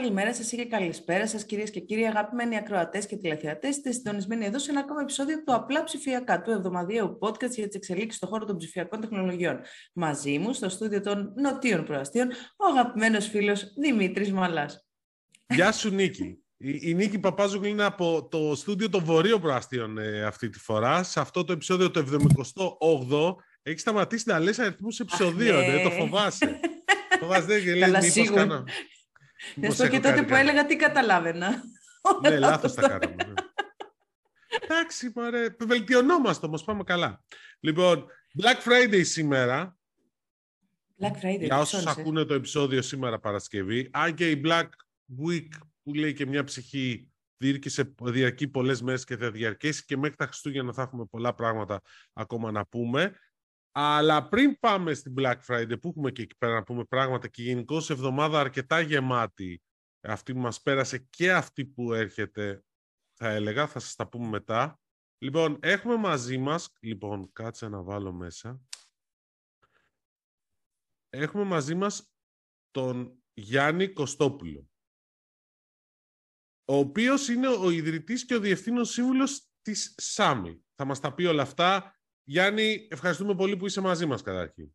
καλημέρα σας ή και καλησπέρα σας, κυρίες και κύριοι, αγαπημένοι ακροατές και τηλεθεατές. Είστε συντονισμένοι εδώ σε ένα ακόμα επεισόδιο του Απλά Ψηφιακά, του εβδομαδιαίου podcast για τις εξελίξεις στον χώρο των ψηφιακών τεχνολογιών. Μαζί μου, στο στούντιο των Νοτίων Προαστίων, ο αγαπημένος φίλος Δημήτρης Μαλάς. Γεια σου, Νίκη. Η, Νίκη Παπάζουγλου είναι από το στούντιο των Βορείων Προαστίων ε, αυτή τη φορά. Σε αυτό το επεισόδιο το 78 έχεις σταματήσει να λες αριθμούς επεισοδίων, ναι. ε, το φοβάσαι. φοβάσαι και λες μήπως κάνω... Να σου και τότε που έλεγα τι καταλάβαινα. Ναι, λάθος τα κάναμε. Ναι. Εντάξει, μωρέ. Βελτιωνόμαστε όμως, πάμε καλά. Λοιπόν, Black Friday σήμερα. Black Friday. Για όσους ακούνε το επεισόδιο σήμερα Παρασκευή. Αν και η Black Week που λέει και μια ψυχή διήρκησε, διαρκεί πολλές μέρες και θα διαρκέσει και μέχρι τα Χριστούγεννα θα έχουμε πολλά πράγματα ακόμα να πούμε. Αλλά πριν πάμε στην Black Friday που έχουμε και εκεί πέρα να πούμε πράγματα και γενικώ εβδομάδα αρκετά γεμάτη αυτή που μας πέρασε και αυτή που έρχεται θα έλεγα, θα σας τα πούμε μετά. Λοιπόν, έχουμε μαζί μας, λοιπόν, κάτσε να βάλω μέσα. Έχουμε μαζί μας τον Γιάννη Κωστόπουλο, ο οποίος είναι ο ιδρυτής και ο διευθύνων σύμβουλος της ΣΑΜΙ. Θα μας τα πει όλα αυτά Γιάννη, ευχαριστούμε πολύ που είσαι μαζί μας καταρχήν.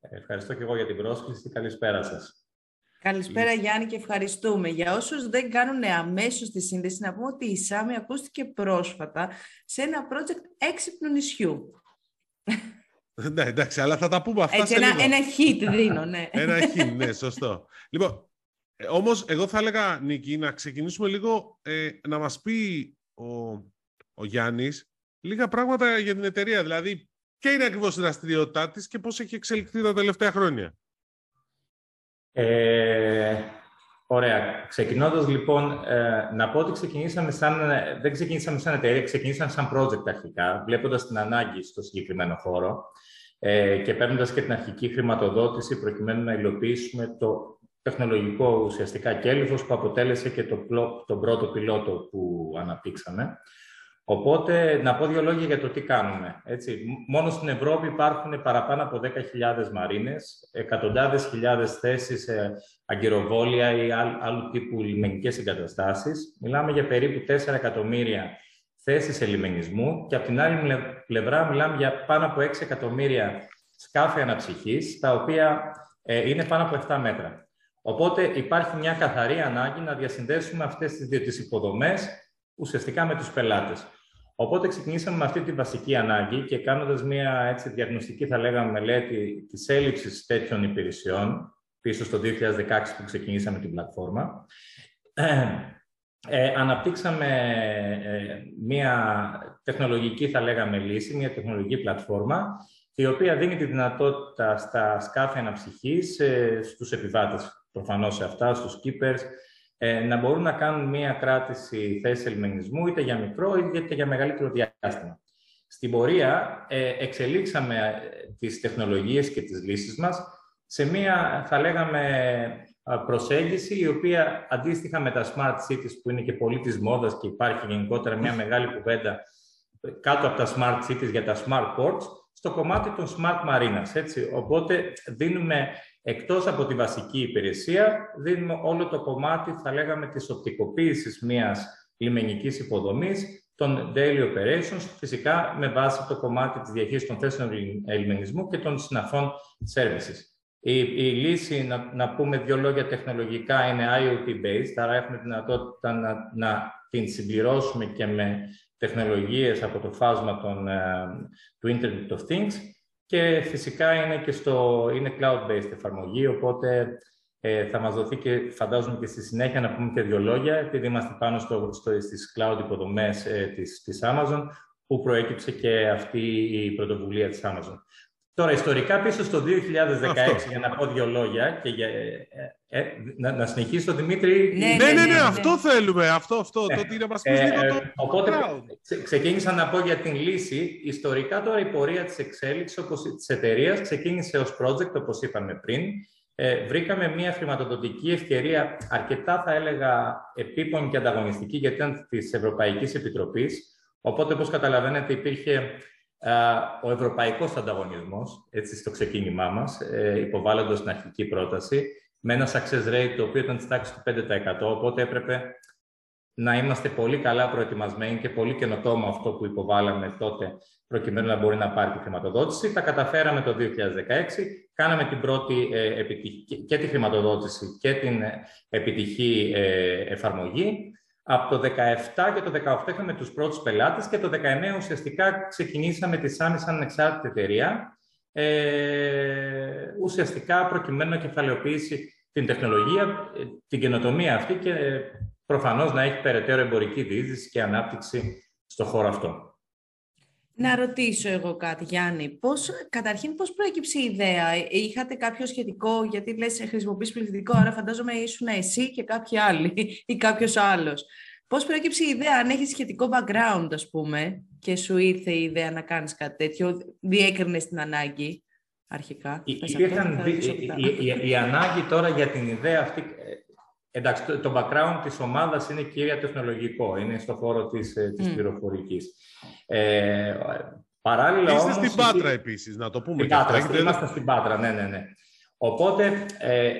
Ευχαριστώ και εγώ για την πρόσκληση. Καλησπέρα σας. Καλησπέρα Γιάννη και ευχαριστούμε. Για όσους δεν κάνουν αμέσως τη σύνδεση, να πούμε ότι η Σάμι ακούστηκε πρόσφατα σε ένα project έξυπνου νησιού. Ναι, εντάξει, αλλά θα τα πούμε αυτά Έτσι, σε ένα, ένα hit δίνω, ναι. ένα hit, ναι, σωστό. Λοιπόν, ε, όμως εγώ θα έλεγα, Νίκη, να ξεκινήσουμε λίγο ε, να μας πει ο, ο Γιάννης λίγα πράγματα για την εταιρεία. Δηλαδή, ποια είναι ακριβώς η δραστηριότητά της και πώς έχει εξελιχθεί τα τελευταία χρόνια; Ε, ωραία. Ξεκινώντας λοιπόν, ε, να πω ότι ξεκινήσαμε σαν, δεν ξεκινήσαμε σαν εταιρεία, ξεκινήσαμε σαν project αρχικά, βλέποντας την ανάγκη στο συγκεκριμένο χώρο ε, και παίρνοντας και την αρχική χρηματοδότηση προκειμένου να υλοποιήσουμε το τεχνολογικό ουσιαστικά κέλυφος που αποτέλεσε και το, τον πρώτο πιλότο που αναπτύξαμε. Οπότε, να πω δύο λόγια για το τι κάνουμε. Έτσι, μόνο στην Ευρώπη υπάρχουν παραπάνω από 10.000 μαρίνες, εκατοντάδες χιλιάδες θέσεις σε αγκυροβόλια ή άλλου τύπου λιμενικές εγκαταστάσεις. Μιλάμε για περίπου 4 εκατομμύρια θέσεις ελιμενισμού και από την άλλη πλευρά μιλάμε για πάνω από 6 εκατομμύρια σκάφη αναψυχής, τα οποία ε, είναι πάνω από 7 μέτρα. Οπότε υπάρχει μια καθαρή ανάγκη να διασυνδέσουμε αυτές τις δύο τις υποδομές ουσιαστικά με τους πελάτες. Οπότε ξεκινήσαμε με αυτή τη βασική ανάγκη και κάνοντας μια έτσι, διαγνωστική, θα λέγαμε, μελέτη της έλλειψης τέτοιων υπηρεσιών, πίσω στο 2016 που ξεκινήσαμε την πλατφόρμα, ε, ε, αναπτύξαμε ε, μια τεχνολογική, θα λέγαμε, λύση, μια τεχνολογική πλατφόρμα, η οποία δίνει τη δυνατότητα στα σκάφη αναψυχής, ε, στους επιβάτες προφανώς σε αυτά, στους keepers, ε, να μπορούν να κάνουν μία κράτηση θέση ελμενισμού είτε για μικρό είτε για μεγαλύτερο διάστημα. Στην πορεία ε, εξελίξαμε ε, τις τεχνολογίες και τις λύσεις μας σε μία, θα λέγαμε, προσέγγιση η οποία αντίστοιχα με τα smart cities που είναι και πολύ της μόδας και υπάρχει γενικότερα μια μεγάλη κουβέντα κάτω από τα smart cities για τα smart ports, στο κομμάτι των smart marinas. Έτσι. Οπότε δίνουμε Εκτός από τη βασική υπηρεσία, δίνουμε όλο το κομμάτι, θα λέγαμε, της οπτικοποίησης μιας λιμενικής υποδομής, των daily operations, φυσικά με βάση το κομμάτι της διαχείρισης των θέσεων λιμενισμού και των συναφών services. Η, η λύση, να, να πούμε δύο λόγια τεχνολογικά, είναι IoT-based, άρα έχουμε δυνατότητα να, να την συμπληρώσουμε και με τεχνολογίες από το φάσμα των, uh, του Internet of Things και φυσικά είναι και στο, είναι cloud-based εφαρμογή, οπότε ε, θα μας δοθεί και φαντάζομαι και στη συνέχεια να πούμε και δύο λόγια, επειδή είμαστε πάνω στο, στο, στις cloud υποδομές ε, της, της Amazon, που προέκυψε και αυτή η πρωτοβουλία της Amazon. Τώρα, ιστορικά πίσω στο 2016, για να πω δύο λόγια και για, ε, ε, να, να συνεχίσει το Δημήτρη. Ναι, ναι, ναι, ναι, αυτό θέλουμε. Αυτό, αυτό. το ότι να μας πεις λίγο το Οπότε, ξεκίνησα να πω για την λύση. Ιστορικά τώρα η πορεία της εξέλιξης όπως, της εταιρείας ξεκίνησε ως project, όπως είπαμε πριν. Ε, βρήκαμε μια χρηματοδοτική ευκαιρία αρκετά, θα έλεγα, επίπονη και ανταγωνιστική, γιατί ήταν της Ευρωπαϊκής Επιτροπής. Οπότε, όπως καταλαβαίνετε, υπήρχε ο ευρωπαϊκός ανταγωνισμός, έτσι στο ξεκίνημά μας, ε, υποβάλλοντας την αρχική πρόταση με ένα success rate το οποίο ήταν της τάξης του 5%, οπότε έπρεπε να είμαστε πολύ καλά προετοιμασμένοι και πολύ καινοτόμο αυτό που υποβάλαμε τότε προκειμένου να μπορεί να πάρει τη χρηματοδότηση. Τα καταφέραμε το 2016, κάναμε την πρώτη ε, επιτυχή, και τη χρηματοδότηση και την επιτυχή ε, εφαρμογή. Από το 2017 και το 2018 είχαμε τους πρώτους πελάτες και το 2019 ουσιαστικά ξεκινήσαμε τη ΣΑΜΙ σαν ανεξάρτητη εταιρεία, ε, ουσιαστικά προκειμένου να κεφαλαιοποιήσει την τεχνολογία, ε, την καινοτομία αυτή και προφανώς να έχει περαιτέρω εμπορική διείσδυση και ανάπτυξη στο χώρο αυτό. Να ρωτήσω εγώ κάτι, Γιάννη. Πώς, καταρχήν, πώς προέκυψε η ιδέα; Είχατε κάποιο σχετικό, γιατί λες χρησιμοποιείς πληθυντικό, άρα φαντάζομαι ήσουν εσύ και κάποιοι άλλοι ή κάποιος άλλος. Πώς προέκυψε η ιδέα, αν έχεις σχετικό background, ας πούμε, και σου ήρθε η ιδέα να κάνεις κάτι τέτοιο, διέκρινες την ανάγκη αρχικά; Η, η, η, η, ανάγκη τώρα για την ιδέα αυτή Εντάξει, το, το background της ομάδας είναι κύρια τεχνολογικό, είναι στο χώρο της, mm. της πληροφορικής. Ε, παράλληλα Είστε όμως, στην Πάτρα επίσης, να το πούμε. Στην Πάτρα, είμαστε στην Πάτρα, ναι, ναι, ναι. Οπότε, ε,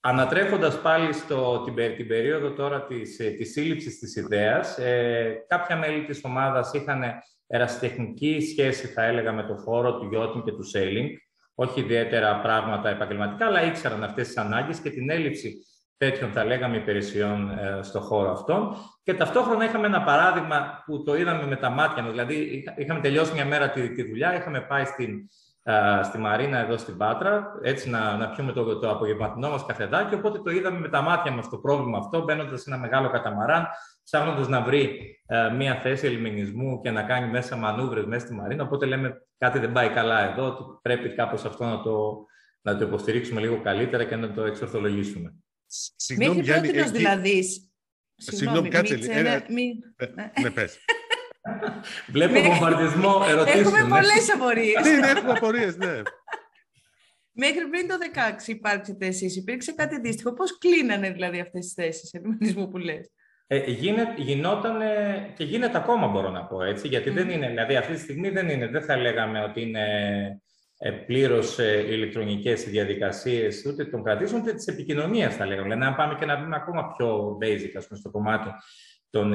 ανατρέφοντας πάλι στο, την, την περίοδο τώρα της, ε, της σύλληψης της ιδέας, ε, κάποια μέλη της ομάδας είχαν ερασιτεχνική σχέση, θα έλεγα, με το χώρο του yachting και του sailing, όχι ιδιαίτερα πράγματα επαγγελματικά, αλλά ήξεραν αυτές τις ανάγκες και την έλλειψη τέτοιων, θα λέγαμε, υπηρεσιών ε, στο χώρο αυτό. Και ταυτόχρονα είχαμε ένα παράδειγμα που το είδαμε με τα μάτια μας. Δηλαδή, είχαμε τελειώσει μια μέρα τη, τη δουλειά, είχαμε πάει στην, στη Μαρίνα εδώ στην Πάτρα, έτσι να, να πιούμε το, το απογευματινό μας καφεδάκι, οπότε το είδαμε με τα μάτια μας το πρόβλημα αυτό, μπαίνοντας σε ένα μεγάλο καταμαράν, ψάχνοντας να βρει μια θέση ελιμινισμού και να κάνει μέσα μανούβρες μέσα στη Μαρίνα, οπότε λέμε κάτι δεν πάει καλά εδώ, ότι πρέπει κάπως αυτό να το, να το υποστηρίξουμε λίγο καλύτερα και να το εξορθολογήσουμε. Συγγνώμη, Μέχρι πρώτη δηλαδή... Συγγνώμη, κάτσε λίγο. Ναι, πες. Βλέπω βομβαρδισμό ερωτήσεων. Έχουμε ναι. πολλές απορίες. Ναι, ναι, έχουμε απορίες, ναι. Μέχρι πριν το 2016 υπάρξετε εσείς, υπήρξε κάτι αντίστοιχο; Πώς κλείνανε δηλαδή αυτές τις θέσεις ερμηνισμού που λες; Ε, γινόταν και γίνεται ακόμα μπορώ να πω έτσι, γιατί δεν είναι, δηλαδή αυτή τη στιγμή δεν είναι, δεν θα λέγαμε ότι είναι ε, πλήρω ε, ηλεκτρονικές διαδικασίες ούτε των κρατήσεων ούτε της επικοινωνίας, θα λέγαμε. Δηλαδή, να πάμε και να δούμε ακόμα πιο basic ας πούμε, στο κομμάτι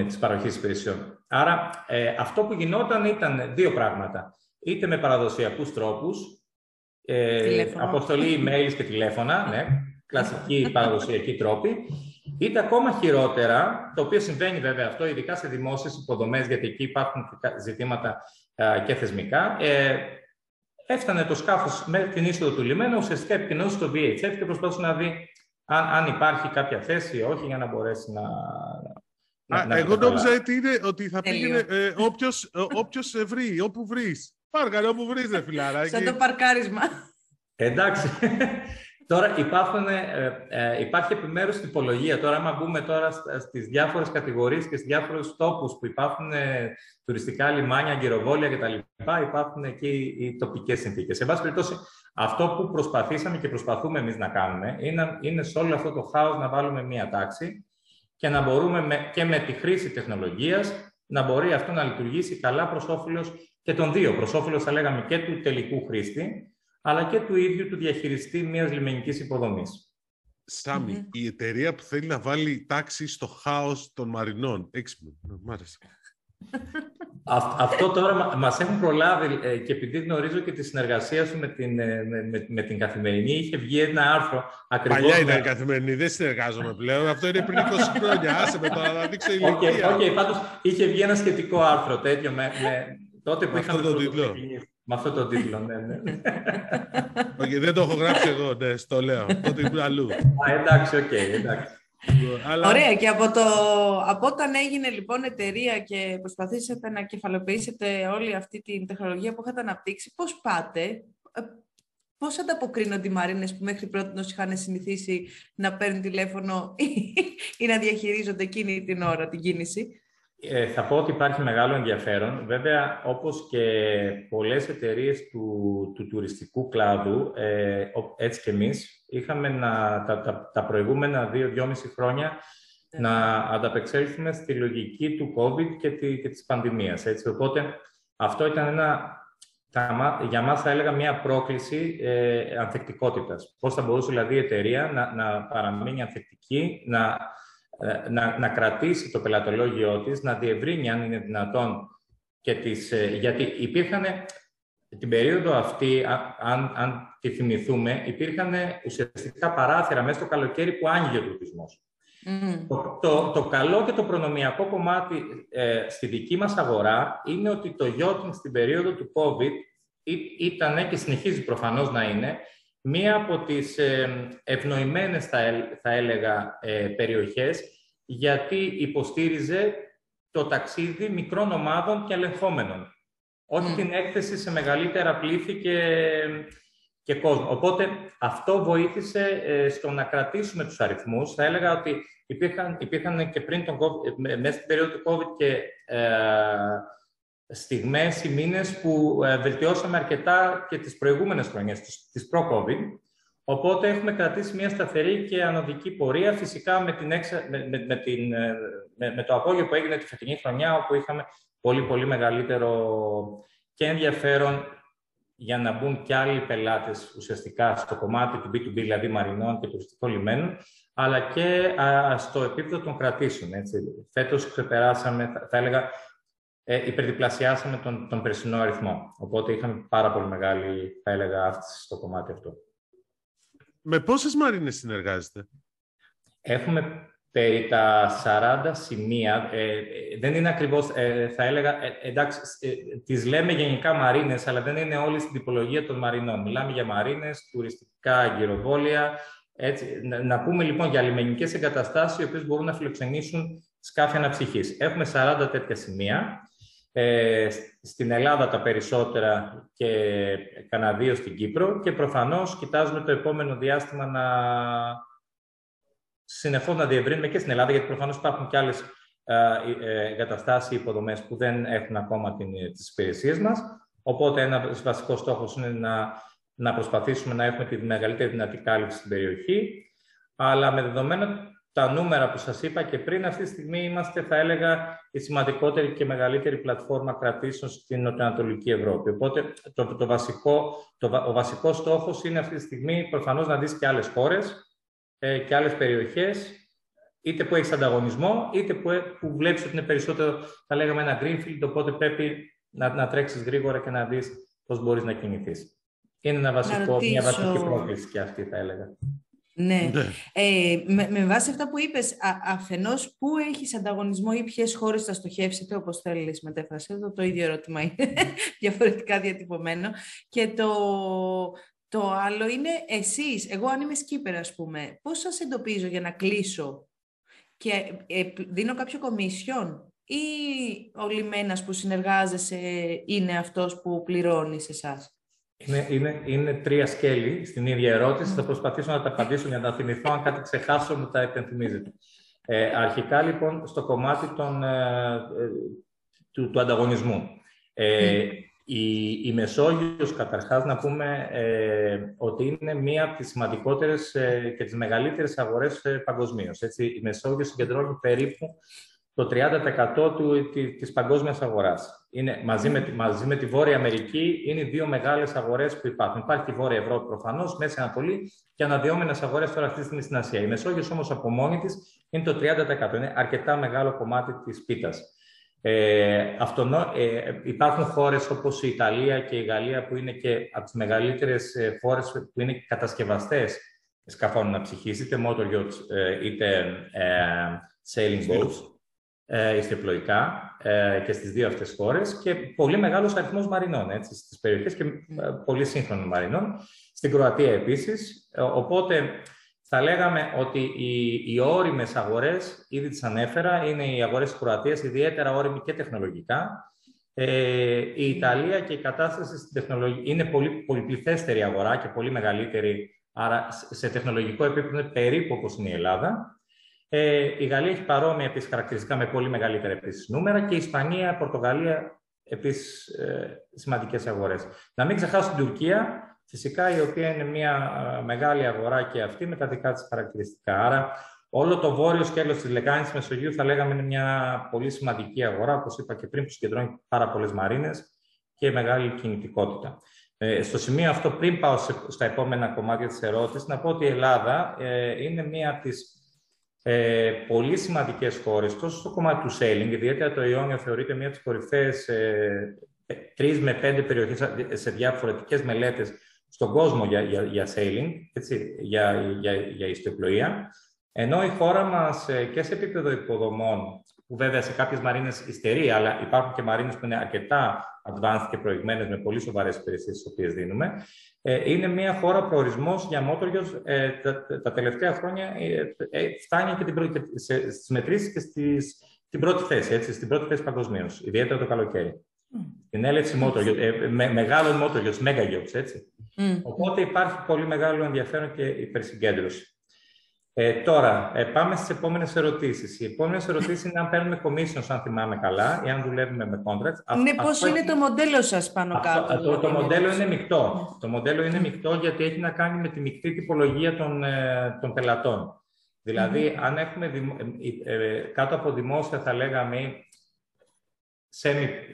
της παροχής υπηρεσιών. Άρα, ε, αυτό που γινόταν ήταν δύο πράγματα. Είτε με παραδοσιακούς τρόπους, ε, αποστολή emails και τηλέφωνα, ναι, κλασική παραδοσιακή τρόπη, είτε ακόμα χειρότερα, το οποίο συμβαίνει βέβαια αυτό, ειδικά σε δημόσιες υποδομές, γιατί εκεί υπάρχουν ζητήματα και θεσμικά, ε, έφτανε το σκάφος μέχρι την είσοδο του λιμένα, ουσιαστικά επικοινωνούσε στο VHF και προσπαθούσε να δει αν, αν υπάρχει κάποια θέση ή όχι για να μπορέσει να. Α, να εγώ νόμιζα ότι, είναι, ότι θα πήγαινε ε, όποιος, ε, βρει, όπου βρεις. Πάρκαρε όπου βρεις, δε φιλάρα. Σαν το παρκάρισμα. Εντάξει. Τώρα υπάρχουν, ε, ε, υπάρχει επιμέρους τυπολογία. Τώρα, άμα μπούμε τώρα στις διάφορες κατηγορίες και στις διάφορους τόπους που υπάρχουν ε, τουριστικά λιμάνια, αγκυροβόλια κτλ. Υπάρχουν εκεί οι τοπικές συνθήκες. Σε βάση περιπτώσει, αυτό που προσπαθήσαμε και προσπαθούμε εμείς να κάνουμε είναι, είναι σε όλο αυτό το χάος να βάλουμε μία τάξη και να μπορούμε με, και με τη χρήση τεχνολογίας να μπορεί αυτό να λειτουργήσει καλά προς όφελος και των δύο. Προς όφελος, θα λέγαμε, και του τελικού χρήστη, αλλά και του ίδιου του διαχειριστή μιας λιμενικής υποδομής. Sammy, η εταιρεία που θέλει να βάλει τάξη στο χάος των μαρινών. Έξυπνο, μ' άρεσε. αυτό τώρα μας έχουν προλάβει ε, και επειδή γνωρίζω και τη συνεργασία σου με την, ε, με, με, την καθημερινή, είχε βγει ένα άρθρο ακριβώς... Παλιά ήταν η καθημερινή, δεν συνεργάζομαι πλέον. Αυτό είναι πριν 20 χρόνια. Άσε με τώρα να δείξω ηλικία. OK, okay, πάντως είχε βγει ένα σχετικό άρθρο τέτοιο με, με τότε που είχαμε το τίτλο. Με αυτό το τίτλο, ναι, ναι. Okay, δεν το έχω γράψει εγώ, ναι, στο λέω. Τότε ήμουν αλλού. Α, εντάξει, OK, okay, εντάξει. Αλλά... Ωραία, και από, το, από όταν έγινε λοιπόν εταιρεία και προσπαθήσατε να κεφαλαιοποιήσετε όλη αυτή την τεχνολογία που είχατε αναπτύξει, πώς πάτε, ε, πώς ανταποκρίνονται οι μαρίνες που μέχρι πρότινος είχαν συνηθίσει να παίρνουν τηλέφωνο ή να διαχειρίζονται εκείνη την ώρα την κίνηση; Ε, θα πω ότι υπάρχει μεγάλο ενδιαφέρον. Βέβαια, όπως και πολλές εταιρείες του, του τουριστικού κλάδου, ε, έτσι και εμείς, είχαμε να, τα, τα, τα προηγούμενα δύο-δυόμιση χρόνια ναι. να ανταπεξέλθουμε στη λογική του COVID και, τη, και της πανδημίας. Έτσι. Οπότε, αυτό ήταν ένα, για μας θα έλεγα μια πρόκληση ε, ανθεκτικότητας. Πώς θα μπορούσε δηλαδή η εταιρεία να, να παραμείνει ανθεκτική, να, ε, να, να κρατήσει το πελατολόγιο της, να διευρύνει αν είναι δυνατόν και τις... Ε, γιατί υπήρχαν την περίοδο αυτή, αν, αν τη θυμηθούμε, υπήρχαν ουσιαστικά παράθυρα μέσα στο καλοκαίρι που άνοιγε ο τουρισμός. Το, το, το, καλό και το προνομιακό κομμάτι ε, στη δική μας αγορά είναι ότι το yachting στην περίοδο του COVID ήταν και συνεχίζει προφανώς να είναι μία από τις ε, ευνοημένες, θα, θα έλεγα, ε, περιοχές γιατί υποστήριζε το ταξίδι μικρών ομάδων και ελεγχόμενων. Όχι την έκθεση σε μεγαλύτερα πλήθη και και κόσμο. Οπότε αυτό βοήθησε ε, στο να κρατήσουμε τους αριθμούς. Θα έλεγα ότι υπήρχαν, υπήρχαν και πριν τον COVID, ε, μέσα στην περίοδο του COVID και ε, στιγμές ή μήνες που ε, βελτιώσαμε αρκετά και τις προηγούμενες χρονιές, τις, τις προ-COVID. Οπότε έχουμε κρατήσει μια σταθερή και ανωδική πορεία, φυσικά με, την με, με, την, με, με το απόγειο που έγινε τη φετινή χρονιά, όπου είχαμε πολύ πολύ μεγαλύτερο και ενδιαφέρον για να μπουν και άλλοι πελάτες ουσιαστικά στο κομμάτι του B2B, δηλαδή μαρινών και τουριστικών λιμένων, αλλά και στο επίπεδο των κρατήσεων. Έτσι. Φέτος ξεπεράσαμε, θα, έλεγα, ε, υπερδιπλασιάσαμε τον, τον περσινό αριθμό. Οπότε είχαμε πάρα πολύ μεγάλη, θα έλεγα, αύξηση στο κομμάτι αυτό. Με πόσες μαρίνες συνεργάζεστε; Έχουμε περί τα 40 σημεία. Ε, ε, δεν είναι ακριβώς, ε, θα έλεγα, εντάξει, τις λέμε γενικά μαρίνες, αλλά δεν είναι όλη στην τυπολογία των μαρινών. Μιλάμε για μαρίνες, τουριστικά εγκυροβόλια. Έτσι, να, πούμε λοιπόν για λιμενικές εγκαταστάσεις, οι οποίες μπορούν να φιλοξενήσουν σκάφη αναψυχής. Έχουμε 40 τέτοια σημεία. Ε, στην Ελλάδα τα περισσότερα και κανένα δύο στην Κύπρο και προφανώς κοιτάζουμε το επόμενο διάστημα να συνεχώς να διευρύνουμε και στην Ελλάδα, γιατί προφανώς υπάρχουν και άλλες εγκαταστάσεις ή υποδομές που δεν έχουν ακόμα τις υπηρεσίες μας. Οπότε, ένας βασικός στόχος είναι να, να προσπαθήσουμε να έχουμε τη μεγαλύτερη δυνατή κάλυψη στην περιοχή. Αλλά με δεδομένα τα νούμερα που σας είπα και πριν, αυτή τη στιγμή είμαστε, θα έλεγα, η σημαντικότερη και μεγαλύτερη πλατφόρμα κρατήσεων στην Νοτιοανατολική Ευρώπη. Οπότε, το, το βασικό, το, ο βασικός στόχος είναι αυτή τη στιγμή προφανώς να δεις και άλλες χώρες, ε, και άλλες περιοχές, είτε που έχεις ανταγωνισμό, είτε που, ε, που βλέπεις ότι είναι περισσότερο, θα λέγαμε, ένα greenfield, οπότε πρέπει να, να τρέξεις γρήγορα και να δεις πώς μπορείς να κινηθείς. Είναι ένα βασικό, μια βασική πρόκληση και αυτή, θα έλεγα. Ναι. ναι. Ε, με, με βάση αυτά που είπες, α, αφενός πού έχεις ανταγωνισμό ή ποιες χώρες θα στοχεύσετε, όπως θέλεις μετέφραση, εδώ το ίδιο ερώτημα είναι διαφορετικά διατυπωμένο. Και το, το άλλο είναι εσείς, εγώ αν είμαι skipper ας πούμε, πώς σας εντοπίζω για να κλείσω και ε, δίνω κάποιο commission ή ο λιμένας που συνεργάζεσαι είναι αυτός που πληρώνεις σε εσάς; Είναι, είναι, είναι τρία σκέλη στην ίδια ερώτηση. Θα προσπαθήσω να τα απαντήσω για να τα θυμηθώ. Αν κάτι ξεχάσω, μου τα επενθυμίζετε. Ε, αρχικά, λοιπόν, στο κομμάτι των, ε, ε του, του ανταγωνισμού. Ε, η, η Μεσόγειος, καταρχάς, να πούμε ε, ότι είναι μία από τις σημαντικότερες ε, και τις μεγαλύτερες αγορές ε, παγκοσμίως. Η Μεσόγειος συγκεντρώνει περίπου το 30% του, της παγκόσμιας αγοράς. Είναι, μαζί, με, μαζί με τη Βόρεια Αμερική είναι οι δύο μεγάλες αγορές που υπάρχουν. Υπάρχει η Βόρεια Ευρώπη προφανώς, Μέση Ανατολή και αναδυόμενες αγορές τώρα αυτή τη στιγμή στην Ασία. Η Μεσόγειος όμως από μόνη της είναι το 30%. Είναι αρκετά μεγάλο κομμάτι της πίτας. Ε, αυτονό, ε, υπάρχουν χώρες όπως η Ιταλία και η Γαλλία που είναι και από τις μεγαλύτερες ε, χώρες που είναι κατασκευαστές σκαφών να ψυχήσει, είτε motor yachts ε, είτε ε, sailing boats, ε, ιστιοπλοϊκά ε, και στις δύο αυτές χώρες και πολύ μεγάλος αριθμός μαρινών έτσι, στις περιοχές και πολύ σύγχρονων μαρινών. Στην Κροατία επίσης. οπότε θα λέγαμε ότι οι, οι όριμες αγορές, ήδη τις ανέφερα, είναι οι αγορές της Κροατίας, ιδιαίτερα όριμοι και τεχνολογικά. Ε, η Ιταλία και η κατάσταση στην τεχνολογία είναι πολύ πολυπληθέστερη αγορά και πολύ μεγαλύτερη, άρα σε τεχνολογικό επίπεδο είναι περίπου όπως είναι η Ελλάδα. Ε, η Γαλλία έχει παρόμοια επίσης χαρακτηριστικά με πολύ μεγαλύτερα επίσης νούμερα και η Ισπανία, η Πορτογαλία επίσης ε, σημαντικές αγορές. Να μην ξεχάσω την Τουρκία, Φυσικά η οποία είναι μια μεγάλη αγορά και αυτή με τα δικά της χαρακτηριστικά. Άρα όλο το βόρειο σκέλος της λεκάνης Μεσογείου θα λέγαμε είναι μια πολύ σημαντική αγορά, όπως είπα και πριν, που συγκεντρώνει πάρα πολλές μαρίνες και μεγάλη κινητικότητα. Ε, στο σημείο αυτό, πριν πάω στα επόμενα κομμάτια της ερώτησης, να πω ότι η Ελλάδα ε, είναι μία από τις ε, πολύ σημαντικές χώρες, τόσο στο κομμάτι του sailing, ιδιαίτερα το Ιόνιο θεωρείται μία από τις κορυφαίες ε, τρεις με πέντε περιοχές σε διαφορετικές μελέτες στον κόσμο για, για, για sailing, έτσι, για, για, για ιστιοπλοεία. Ενώ η χώρα μας ε, και σε επίπεδο υποδομών, που βέβαια σε κάποιες μαρίνες υστερεί, αλλά υπάρχουν και μαρίνες που είναι αρκετά advanced και προηγμένες με πολύ σοβαρές υπηρεσίες τις οποίες δίνουμε, ε, είναι μια χώρα προορισμός για μότοριος ε, τα, τα, τελευταία χρόνια φτάνει και την, σε, στις μετρήσεις και στις, την πρώτη θέση, έτσι, στην πρώτη θέση παγκοσμίως, ιδιαίτερα το καλοκαίρι. Την έλευση motor, ε, με, μεγάλων motor mega yachts, έτσι. Οπότε υπάρχει πολύ μεγάλο ενδιαφέρον και υπερσυγκέντρωση. Ε, τώρα, ε, πάμε στις επόμενες ερωτήσεις. Οι επόμενες ερωτήσεις είναι αν παίρνουμε commissions, αν θυμάμαι καλά, ή αν δουλεύουμε με contracts. Ναι, πώς είναι το μοντέλο σας πάνω κάτω. το, το, δηλαδή, μοντέλο είναι μεικτό. Το μοντέλο είναι μεικτό γιατί έχει να κάνει με τη μεικτή τυπολογία των, ε, των πελατών. Δηλαδή, αν έχουμε ε, ε, κάτω από δημόσια, θα λέγαμε,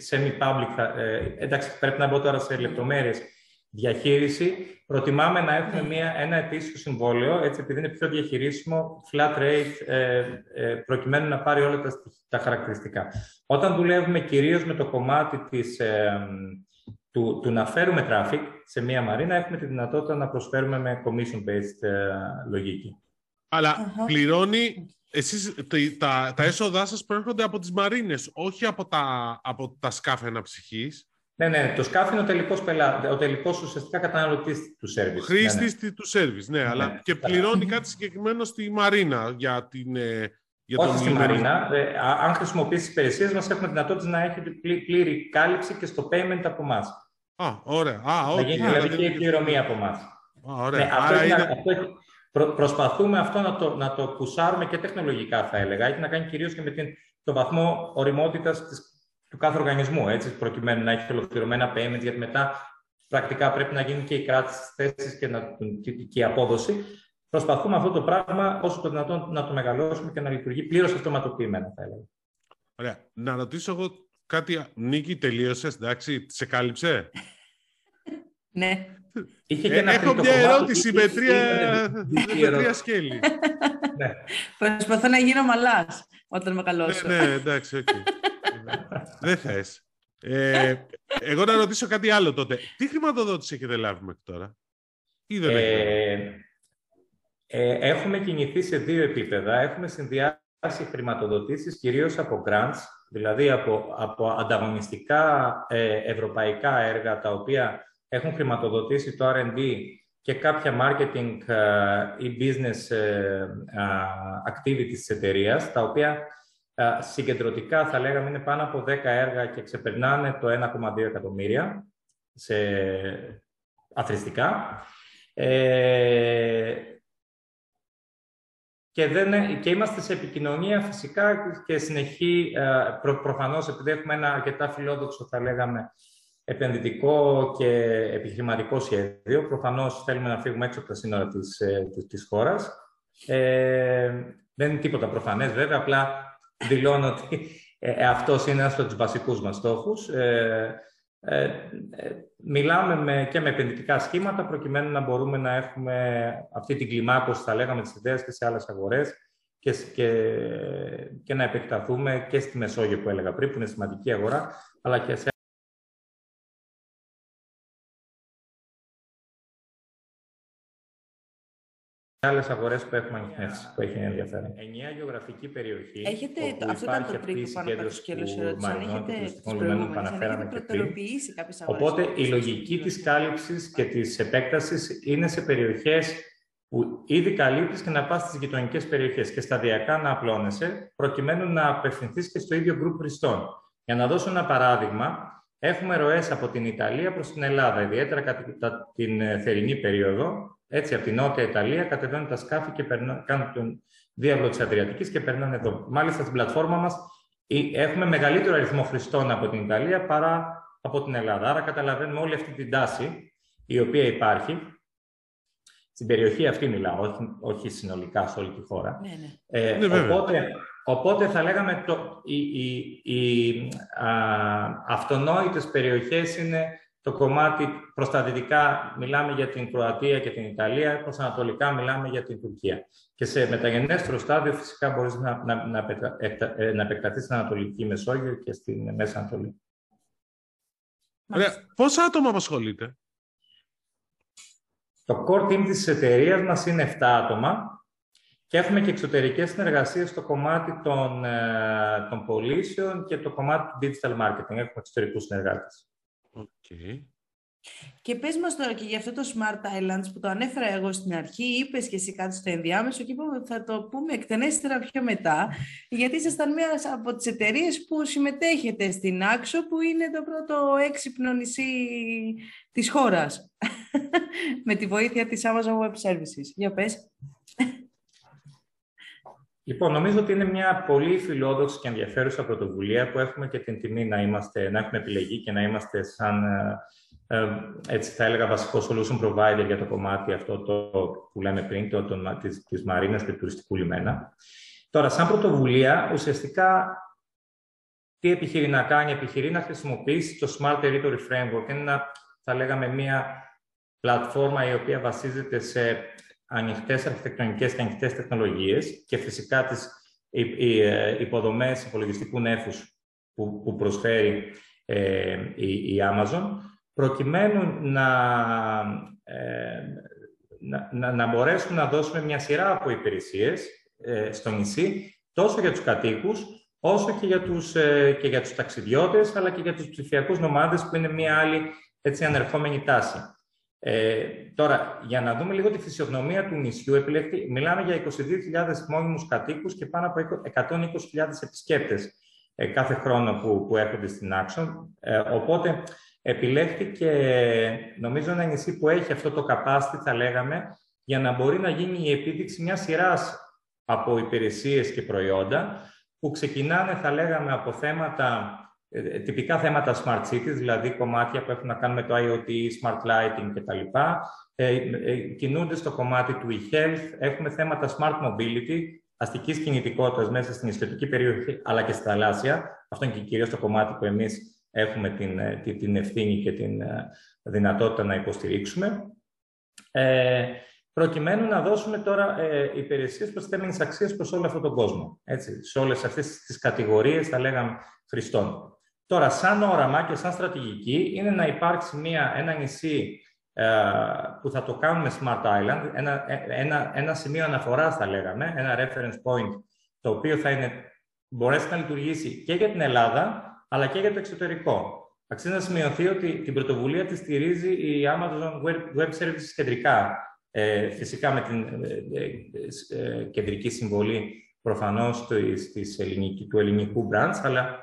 semi-public, εντάξει, πρέπει να μπω τώρα σε λεπτομέρειες, διαχείριση, προτιμάμε να έχουμε ναι. μια, ένα ετήσιο συμβόλαιο, έτσι, επειδή είναι πιο διαχειρίσιμο, flat rate, ε, ε, προκειμένου να πάρει όλα τα, τα χαρακτηριστικά. Όταν δουλεύουμε κυρίως με το κομμάτι της, ε, του, του να φέρουμε traffic σε μια μαρίνα, έχουμε τη δυνατότητα να προσφέρουμε με commission-based λογική. Αλλά πληρώνει, εσείς, τα, τα έσοδά σας προέρχονται από τις μαρίνες, όχι από τα, από τα σκάφη αναψυχής. Ναι, ναι, το σκάφι είναι ο τελικός, πελά... ο τελικός ουσιαστικά καταναλωτής του σέρβις. Χρήστης ναι, ναι. του σέρβις, ναι, αλλά ναι, και πληρώνει κάτι συγκεκριμένο στη Μαρίνα για την... Ε, για Όχι στη Μαρίνα. Ε, αν χρησιμοποιήσει τις υπηρεσίες μας, έχουμε δυνατότητα να έχει πλήρη κάλυψη και στο payment από εμάς. Α, ωραία. Α, okay. Να γίνει δηλαδή και η πληρωμή από εμάς. Ναι, αυτό, είναι... αυτό προ, προσπαθούμε αυτό να το, να το πουσάρουμε και τεχνολογικά, θα έλεγα. Έχει να κάνει κυρίως και με την, το βαθμό οριμότητας της του κάθε οργανισμού, έτσι, προκειμένου να έχει ολοκληρωμένα payments, γιατί μετά πρακτικά πρέπει να γίνει και η κράτηση της θέσης και, και η απόδοση. Προσπαθούμε αυτό το πράγμα όσο το δυνατόν να το μεγαλώσουμε και να λειτουργεί πλήρως αυτοματοποιημένα, θα έλεγα. Ωραία. Να ρωτήσω εγώ κάτι. Νίκη, τελείωσες, εντάξει, σε κάλυψε; ναι. Είχε και ένα ε, Έχω μια ερώτηση με τρία, σκέλη. ναι. Προσπαθώ να γίνω μαλάς όταν μεγαλώσω. Ναι, ναι, εντάξει, okay. Δεν θες. Ε, εγώ να ρωτήσω κάτι άλλο τότε. Τι χρηματοδότηση έχετε λάβει μέχρι τώρα; Ή δεν ε, ε, έχουμε κινηθεί σε δύο επίπεδα. Έχουμε συνδυάσει χρηματοδοτήσεις κυρίως από grants, δηλαδή από, από ανταγωνιστικά ε, ευρωπαϊκά έργα τα οποία έχουν χρηματοδοτήσει το R&D και κάποια marketing ε, ή business activities της εταιρείας, τα οποία συγκεντρωτικά θα λέγαμε είναι πάνω από 10 έργα και ξεπερνάνε το 1,2 εκατομμύρια σε αθρηστικά. Ε, και, δεν, και είμαστε σε επικοινωνία φυσικά και συνεχή, προ, προφανώς επειδή έχουμε ένα αρκετά φιλόδοξο θα λέγαμε επενδυτικό και επιχειρηματικό σχέδιο, προφανώς θέλουμε να φύγουμε έξω από τα σύνορα της, ε, της, χώρας. Ε, δεν είναι τίποτα προφανές βέβαια, απλά δηλώνω ότι ε, ε, αυτός είναι ένας από τους βασικούς μας στόχους. Ε, ε, μιλάμε με, και με επενδυτικά σχήματα προκειμένου να μπορούμε να έχουμε αυτή την κλιμάκωση, θα λέγαμε, τις ιδέες και σε άλλες αγορές και, και, και να επεκταθούμε και στη Μεσόγειο που έλεγα πριν, που είναι σημαντική αγορά, αλλά και σε άλλες αγορές που έχουμε ανοιχνεύσει, που έχει ενδιαφέρον. Ενιαία γεωγραφική περιοχή. Έχετε, αυτό ήταν το τρίτο πάνω από το σκέλο ερώτηση. Αν έχετε που αναφέραμε και πριν. Οπότε η λογική της κάλυψης και της επέκτασης είναι σε περιοχές που ήδη καλύπτεις και να πας στις γειτονικές περιοχές και σταδιακά να απλώνεσαι, προκειμένου να απευθυνθείς και στο ίδιο γκρουπ χρηστών. Για να δώσω ένα παράδειγμα, έχουμε ροές από την Ιταλία προς την Ελλάδα, ιδιαίτερα κατά την ε, θερινή περίοδο, έτσι, από την Νότια Ιταλία κατεβαίνουν τα σκάφη και περνά, κάνουν τον διάβλο της Αδριατικής και περνάνε εδώ. Μάλιστα, στην πλατφόρμα μας έχουμε μεγαλύτερο αριθμό χρηστών από την Ιταλία παρά από την Ελλάδα. Άρα, καταλαβαίνουμε όλη αυτή την τάση η οποία υπάρχει. Στην περιοχή αυτή μιλάω, όχι, όχι συνολικά σε όλη τη χώρα. Ναι, ναι. Ε, ναι, οπότε, οπότε θα λέγαμε το, οι, οι, οι α, αυτονόητες περιοχές είναι το κομμάτι προς τα δυτικά μιλάμε για την Κροατία και την Ιταλία, προς τα ανατολικά μιλάμε για την Τουρκία. Και σε μεταγενέστερο στάδιο φυσικά μπορείς να, να, να, ε, να επεκταθείς στην Ανατολική Μεσόγειο και στην Μέση Ανατολή. Ωραία. Πόσα άτομα απασχολείτε; Το core team της εταιρείας μας είναι 7 άτομα και έχουμε και εξωτερικές συνεργασίες στο κομμάτι των, ε, των πωλήσεων και το κομμάτι του digital marketing. Έχουμε εξωτερικούς συνεργάτες. Okay. Και πες μας τώρα και για αυτό το Smart Islands που το ανέφερα εγώ στην αρχή, είπες και εσύ κάτι στο ενδιάμεσο και είπαμε ότι θα το πούμε εκτενέστερα πιο μετά, γιατί ήσασταν μία από τις εταιρείες που συμμετέχετε στην Άξο, που είναι το πρώτο έξυπνο νησί της χώρας, με τη βοήθεια της Amazon Web Services. Για πες. Λοιπόν, νομίζω ότι είναι μια πολύ φιλόδοξη και ενδιαφέρουσα πρωτοβουλία που έχουμε και την τιμή να, είμαστε, να έχουμε επιλεγεί και να είμαστε σαν, ε, ε, έτσι θα έλεγα, βασικό solution provider για το κομμάτι αυτό το, που λέμε πριν, το, το, της, της Μαρίνας και του τουριστικού λιμένα. Τώρα, σαν πρωτοβουλία, ουσιαστικά τι επιχειρεί να κάνει, επιχειρεί να χρησιμοποιήσει το Smart Territory Framework. Είναι ένα, θα λέγαμε, μια πλατφόρμα η οποία βασίζεται σε ανοιχτές αρχιτεκτονικές και ανοιχτές τεχνολογίες και φυσικά τις ε, υποδομές υπολογιστικού νέφους που, που προσφέρει ε, η, η Amazon, προκειμένου να, ε, να, να, μπορέσουμε να δώσουμε μια σειρά από υπηρεσίες ε, στο νησί, τόσο για τους κατοίκους, όσο και για τους, ε, και για τους ταξιδιώτες, αλλά και για τους ψηφιακούς νομάδες, που είναι μια άλλη έτσι, ανερχόμενη τάση. Ε, τώρα, για να δούμε λίγο τη φυσιογνωμία του νησιού, επιλέχθη, μιλάμε για 22.000 μόνιμους κατοίκους και πάνω από 120.000 επισκέπτες ε, κάθε χρόνο που, που έρχονται στην Action. Ε, οπότε, επιλέχθηκε, νομίζω, ένα νησί που έχει αυτό το capacity, θα λέγαμε, για να μπορεί να γίνει η επίδειξη μιας σειράς από υπηρεσίες και προϊόντα, που ξεκινάνε, θα λέγαμε, από θέματα ε, τυπικά θέματα smart cities, δηλαδή κομμάτια που έχουν να κάνουν με το IoT, smart lighting κτλ. Ε, ε, κινούνται στο κομμάτι του e-health. Έχουμε θέματα smart mobility, αστικής κινητικότητας μέσα στην ιστορική περιοχή, αλλά και στη θαλάσσια. Αυτό είναι και κυρίως το κομμάτι που εμείς έχουμε την, ε, την ευθύνη και την δυνατότητα να υποστηρίξουμε. Ε, προκειμένου να δώσουμε τώρα ε, υπηρεσίες προσθέμενης αξίας προς όλο αυτόν τον κόσμο. Έτσι, σε όλες αυτές τις κατηγορίες, θα λέγαμε, χρηστών. Τώρα, σαν όραμα και σαν στρατηγική, είναι να υπάρξει μια, ένα νησί ε, που θα το κάνουμε Smart Island, ένα, ένα, ένα σημείο αναφοράς θα λέγαμε, ένα reference point, το οποίο θα είναι, μπορέσει να λειτουργήσει και για την Ελλάδα, αλλά και για το εξωτερικό. Αξίζει να σημειωθεί ότι την πρωτοβουλία τη στηρίζει η Amazon Web, Services κεντρικά, ε, φυσικά με την ε, ε, κεντρική συμβολή προφανώς του ελληνικού branch, αλλά ε, ε,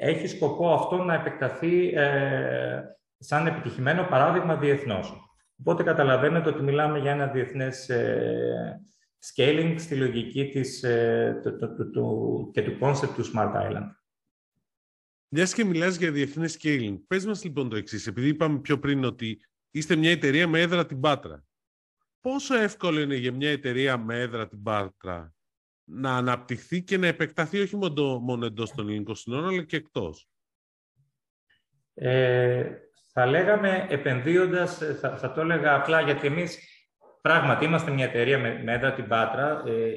έχει σκοπό αυτό να επεκταθεί ε, σαν επιτυχημένο παράδειγμα διεθνώς. Οπότε καταλαβαίνετε ότι μιλάμε για ένα διεθνές scaling στη λογική της, και του concept του Smart Island. Μιας και μιλάς για διεθνές scaling, πες μας λοιπόν το εξής, επειδή είπαμε πιο πριν ότι είστε μια εταιρεία με έδρα την Πάτρα. Πόσο εύκολο είναι για μια εταιρεία με έδρα την Πάτρα να αναπτυχθεί και να επεκταθεί όχι μόνο, μόνο εντός των ελληνικών συνόρων, αλλά και εκτός. Ε, θα λέγαμε επενδύοντας, θα, θα το έλεγα απλά γιατί εμείς πράγματι είμαστε μια εταιρεία με, με έδρα την Πάτρα ε,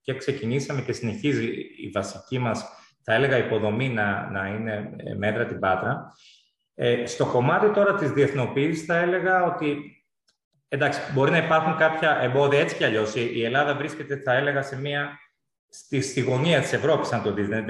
και ξεκινήσαμε και συνεχίζει η βασική μας, θα έλεγα, υποδομή να, να είναι με έδρα την Πάτρα. Ε, στο κομμάτι τώρα της διεθνοποίησης θα έλεγα ότι Εντάξει, μπορεί να υπάρχουν κάποια εμπόδια έτσι κι αλλιώς. Η Ελλάδα βρίσκεται, θα έλεγα, σε μια, στη, στη γωνία της Ευρώπης, αν το δεις. Δεν,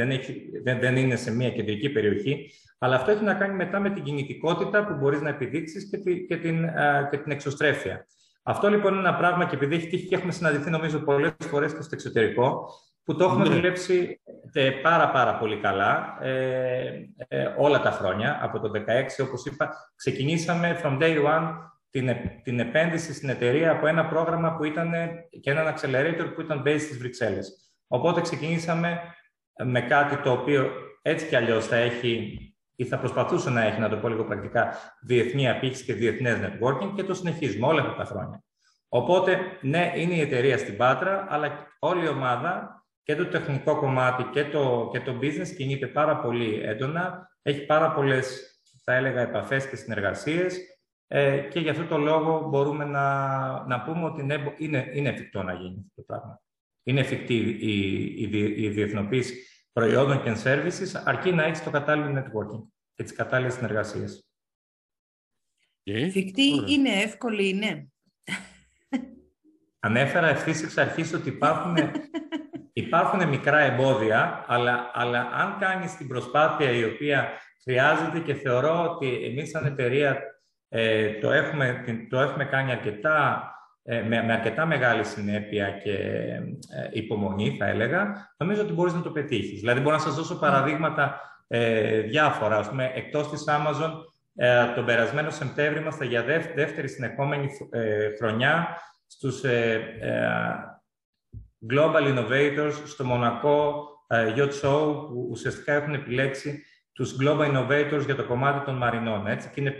δεν, δεν, είναι σε μια κεντρική περιοχή. Αλλά αυτό έχει να κάνει μετά με την κινητικότητα που μπορείς να επιδείξεις και, τη, και, την, και την εξωστρέφεια. Αυτό λοιπόν είναι ένα πράγμα και επειδή έχει τύχει και έχουμε συναντηθεί νομίζω πολλές φορές και στο εξωτερικό, που το έχουμε ναι. δουλέψει ε, πάρα πάρα πολύ καλά ε, ε, όλα τα χρόνια. Από το 2016, όπως είπα, ξεκινήσαμε from day one την, την επένδυση στην εταιρεία από ένα πρόγραμμα που ήταν και έναν accelerator που ήταν based στις Βρυξέλλες. Οπότε ξεκινήσαμε με κάτι το οποίο έτσι κι αλλιώς θα έχει ή θα προσπαθούσε να έχει, να το πω λίγο πρακτικά, διεθνή απήχηση και διεθνές networking και το συνεχίζουμε όλα αυτά τα χρόνια. Οπότε, ναι, είναι η εταιρεία στην Πάτρα, αλλά όλη η ομάδα και το τεχνικό κομμάτι και το, και το business κινείται πάρα πολύ έντονα. Έχει πάρα πολλές, θα έλεγα, επαφές και συνεργασίες ε, και γι' αυτό το λόγο μπορούμε να, να πούμε ότι ναι, είναι, είναι εφικτό να γίνει αυτό το πράγμα. Είναι εφικτή η, η, η διεθνοποίηση προϊόντων και services, αρκεί να έχεις το κατάλληλο networking και τις κατάλληλες συνεργασίες. Εφικτή είναι, εύκολη είναι. Ανέφερα ευθύς εξ αρχής ότι υπάρχουν, υπάρχουν μικρά εμπόδια, αλλά, αλλά αν κάνεις την προσπάθεια η οποία χρειάζεται και θεωρώ ότι εμείς σαν εταιρεία ε, το, έχουμε, το έχουμε κάνει αρκετά, ε, με, με, αρκετά μεγάλη συνέπεια και ε, υπομονή, θα έλεγα, νομίζω ότι μπορείς να το πετύχεις. Δηλαδή, μπορώ να σας δώσω παραδείγματα ε, διάφορα. Ας πούμε, εκτός της Amazon, ε, τον περασμένο Σεπτέμβριο είμαστε για δεύτερη συνεχόμενη χρονιά στους Global Innovators στο Μονακό Yacht Show, που ουσιαστικά έχουν επιλέξει τους Global Innovators για το κομμάτι των μαρινών. Έτσι, και είναι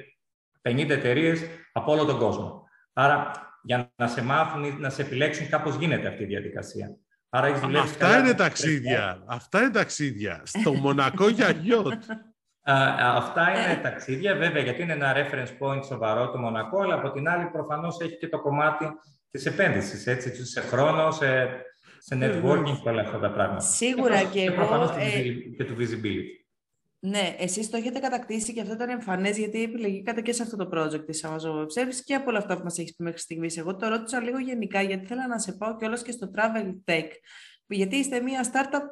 50 εταιρείες από όλο τον κόσμο. Άρα, για να σε μάθουν ή να σε επιλέξουν, κάπως γίνεται αυτή η διαδικασία. Άρα, έχεις Αυτά είναι ταξίδια. Αυτά είναι ταξίδια. Στο Μονακό για γιότ. Αυτά είναι ταξίδια, βέβαια, γιατί είναι ένα reference point σοβαρό το Μονακό, αλλά από την άλλη προφανώς έχει και το κομμάτι της επένδυσης, έτσι, σε χρόνο, σε, σε networking και όλα αυτά τα πράγματα. Σίγουρα και, και εγώ... Ε... Και του visibility. Ναι, εσείς το έχετε κατακτήσει και αυτό ήταν εμφανές γιατί επιλεγήκατε και σε αυτό το project της Amazon Web Services και από όλα αυτά που μας έχεις πει μέχρι στιγμής. Εγώ το ρώτησα λίγο γενικά γιατί θέλω να σε πάω κιόλας και στο Travel Tech. Γιατί είστε μια startup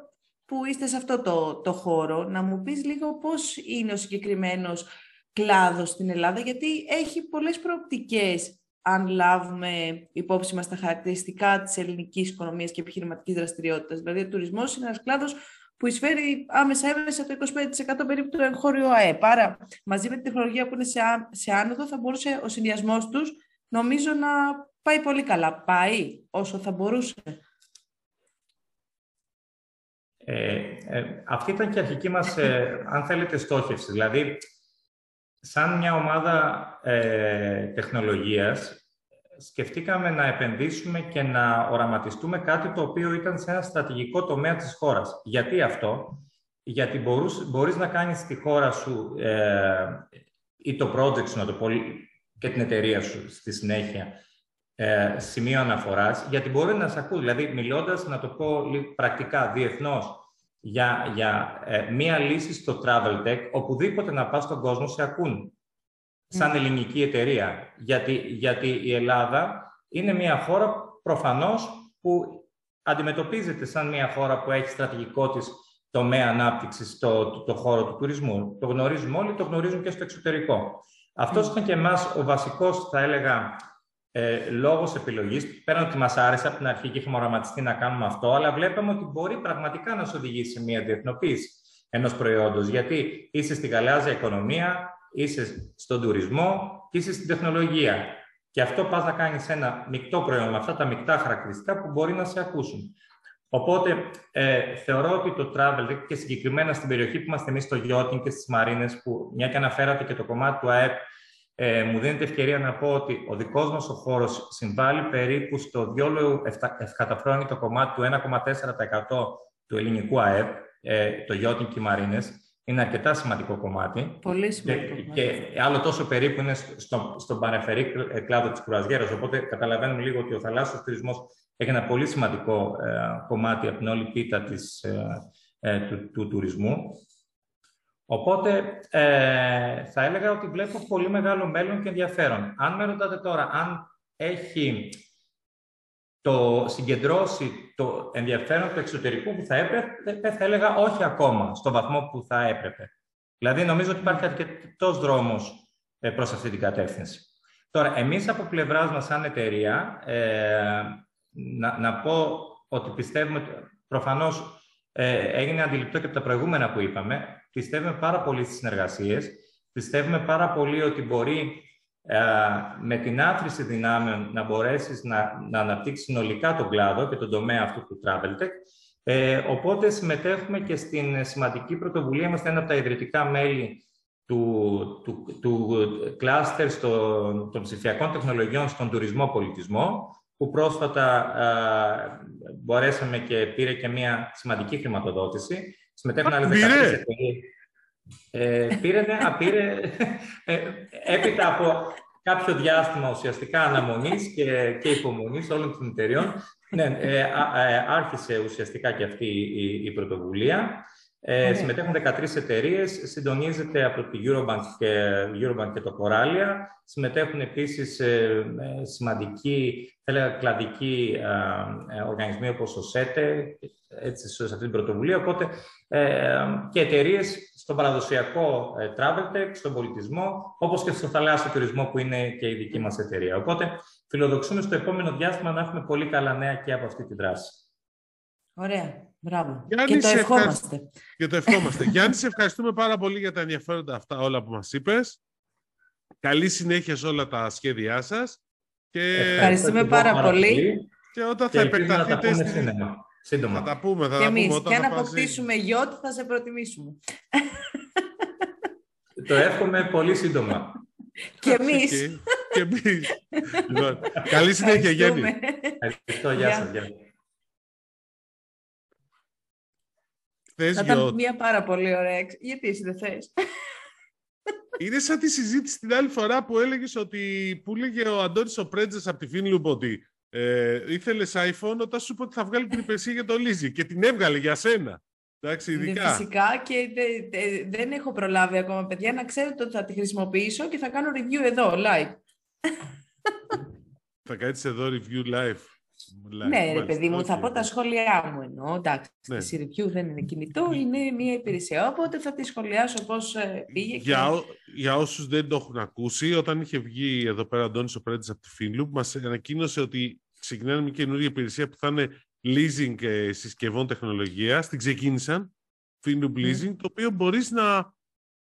που είστε σε αυτό το, το χώρο. Να μου πεις λίγο πώς είναι ο συγκεκριμένος κλάδος στην Ελλάδα γιατί έχει πολλές προοπτικές αν λάβουμε υπόψη μας τα χαρακτηριστικά της ελληνικής οικονομίας και επιχειρηματικής δραστηριότητας. Δηλαδή, ο τουρισμός είναι ένας κλάδος που εισφέρει άμεσα έμεσα το 25% περίπου του εγχώριου ΑΕΠ. Άρα, μαζί με την τεχνολογία που είναι σε, σε άνοδο, θα μπορούσε ο συνδυασμός τους νομίζω να πάει πολύ καλά. Πάει όσο θα μπορούσε. Ε, ε, αυτή ήταν και η αρχική μας, ε, αν θέλετε, στόχευση. Δηλαδή, σαν μια ομάδα ε, τεχνολογίας, σκεφτήκαμε να επενδύσουμε και να οραματιστούμε κάτι το οποίο ήταν σε ένα στρατηγικό τομέα της χώρας. Γιατί αυτό; Γιατί μπορούς, μπορείς να κάνεις τη χώρα σου ε, ή το project σου, να το πω, και την εταιρεία σου στη συνέχεια, ε, σημείο αναφοράς, γιατί μπορεί να σε ακούει. Δηλαδή, μιλώντας, να το πω πρακτικά, διεθνώς, για, για ε, μία λύση στο travel tech, οπουδήποτε να πας στον κόσμο σε ακούν σαν ελληνική εταιρεία. Γιατί, γιατί η Ελλάδα είναι μια χώρα προφανώς που αντιμετωπίζεται σαν μια χώρα που έχει στρατηγικό της τομέα ανάπτυξης στο το, χώρο του τουρισμού. Το γνωρίζουμε όλοι, το γνωρίζουν και στο εξωτερικό. Αυτός ήταν και εμάς ο βασικός, θα έλεγα, ε, λόγος επιλογής. Πέραν ότι μας άρεσε από την αρχή και είχαμε οραματιστεί να κάνουμε αυτό, αλλά βλέπαμε ότι μπορεί πραγματικά να σου οδηγήσει σε μια διεθνοποίηση ενός προϊόντος. Γιατί είσαι στη γαλάζια οικονομία, είσαι στον τουρισμό και είσαι στην τεχνολογία. Και αυτό πας να κάνεις ένα μεικτό προϊόν με αυτά τα μεικτά χαρακτηριστικά που μπορεί να σε ακούσουν. Οπότε ε, θεωρώ ότι το travel και συγκεκριμένα στην περιοχή που είμαστε εμείς στο yachting και στις μαρίνες που μια και αναφέρατε και το κομμάτι του ΑΕΠ ε, μου δίνεται ευκαιρία να πω ότι ο δικός μας ο χώρος συμβάλλει περίπου στο διόλου ευκαταφρόνητο κομμάτι του 1,4% του ελληνικού ΑΕΠ, ε, το yachting και οι μαρίνες είναι αρκετά σημαντικό κομμάτι. Πολύ σημαντικό. Και, και άλλο τόσο περίπου είναι στο, στον παρεφερή κλάδο της κουραζιέρας. Οπότε καταλαβαίνουμε λίγο ότι ο θαλάσσιος τουρισμός έχει ένα πολύ σημαντικό ε, κομμάτι από την όλη πίτα της, ε, ε, του, του, τουρισμού. Οπότε ε, θα έλεγα ότι βλέπω πολύ μεγάλο μέλλον και ενδιαφέρον. Αν με ρωτάτε τώρα αν έχει το συγκεντρώσει το ενδιαφέρον του εξωτερικού που θα έπρεπε, θα έλεγα όχι ακόμα στο βαθμό που θα έπρεπε. Δηλαδή, νομίζω ότι υπάρχει αρκετός δρόμος ε, προς αυτή την κατεύθυνση. Τώρα, εμείς από πλευράς μας, σαν εταιρεία, ε, να, να πω ότι πιστεύουμε, προφανώς ε, έγινε αντιληπτό και από τα προηγούμενα που είπαμε, πιστεύουμε πάρα πολύ στις συνεργασίες, πιστεύουμε πάρα πολύ ότι μπορεί ε, με την άθρηση δυνάμεων να μπορέσεις να, να αναπτύξεις συνολικά τον κλάδο και τον τομέα αυτού του Travel Tech. Ε, οπότε συμμετέχουμε και στην σημαντική πρωτοβουλία. Είμαστε ένα από τα ιδρυτικά μέλη του, του, του κλάστερ των ψηφιακών τεχνολογιών στον τουρισμό πολιτισμό, που πρόσφατα μπορέσαμε και πήρε και μια σημαντική χρηματοδότηση. Συμμετέχουν άλλες 13 εταιρείες. Ε, πήρε, ναι, απήρε, ε, έπειτα από κάποιο διάστημα ουσιαστικά αναμονής και, και υπομονής όλων των εταιριών, ναι, ε, άρχισε ουσιαστικά και αυτή η, η πρωτοβουλία. Ε, συμμετέχουν 13 εταιρείες, συντονίζεται από τη Eurobank και, Eurobank και το Coralia. Συμμετέχουν επίσης ε, σημαντικοί, θα κλαδικοί ε, οργανισμοί όπως ο ΣΕΤΕ, έτσι, σε αυτή την πρωτοβουλία. Οπότε ε, και εταιρείες στον παραδοσιακό ε, travel tech, στον πολιτισμό, όπως και στο θαλάσσιο τουρισμό που είναι και η δική μας εταιρεία. Οπότε φιλοδοξούμε στο επόμενο διάστημα να έχουμε πολύ καλά νέα και από αυτή τη δράση. Ωραία. Μπράβο. Γιάννη, και το ευχόμαστε. Και το ευχόμαστε. Γιάννη, σε ευχαριστούμε πάρα πολύ για τα ενδιαφέροντα αυτά όλα που μας είπες. Καλή συνέχεια σε όλα τα σχέδιά σας. Και... Ευχαριστούμε πάρα πολύ. Και όταν θα επεκταθείτε... Στη... Σύντομα. Θα τα πούμε. Θα και εμείς. Και αν αποκτήσουμε γιότ θα σε προτιμήσουμε. το εύχομαι πολύ σύντομα. και εμείς. και εμείς. λοιπόν, καλή συνέχεια, Γιάννη. Ευχαριστώ. Γεια σας. Θες θα ήταν μια πάρα πολύ ωραία. Γιατί εσύ δεν θες; Είναι σαν τη συζήτηση την άλλη φορά που έλεγες ότι που έλεγε ο Αντώνης ο Πρέντζες από τη Φίνλουμπ ότι ε, ήθελες iPhone όταν σου είπε ότι θα βγάλει την υπηρεσία για το Λίζι και την έβγαλε για σένα. Εντάξει, ειδικά. Φυσικά και δεν έχω προλάβει ακόμα, παιδιά, να ξέρετε ότι θα τη χρησιμοποιήσω και θα κάνω review εδώ, live. θα κάνεις εδώ review live ναι, ρε παιδί μου, θα πω τα σχόλιά μου εννοώ. Εντάξει, ναι. η review δεν είναι κινητό, είναι μια υπηρεσία. Οπότε θα τη σχολιάσω πώς ε, πήγε. Για, και... για όσους δεν το έχουν ακούσει, όταν είχε βγει εδώ πέρα ο Αντώνης ο Πρέντης από τη Finloop, μας ανακοίνωσε ότι ξεκινάνε μια καινούργια υπηρεσία που θα είναι leasing ε, συσκευών τεχνολογίας. Την ξεκίνησαν. Finloop Leasing, το οποίο μπορείς να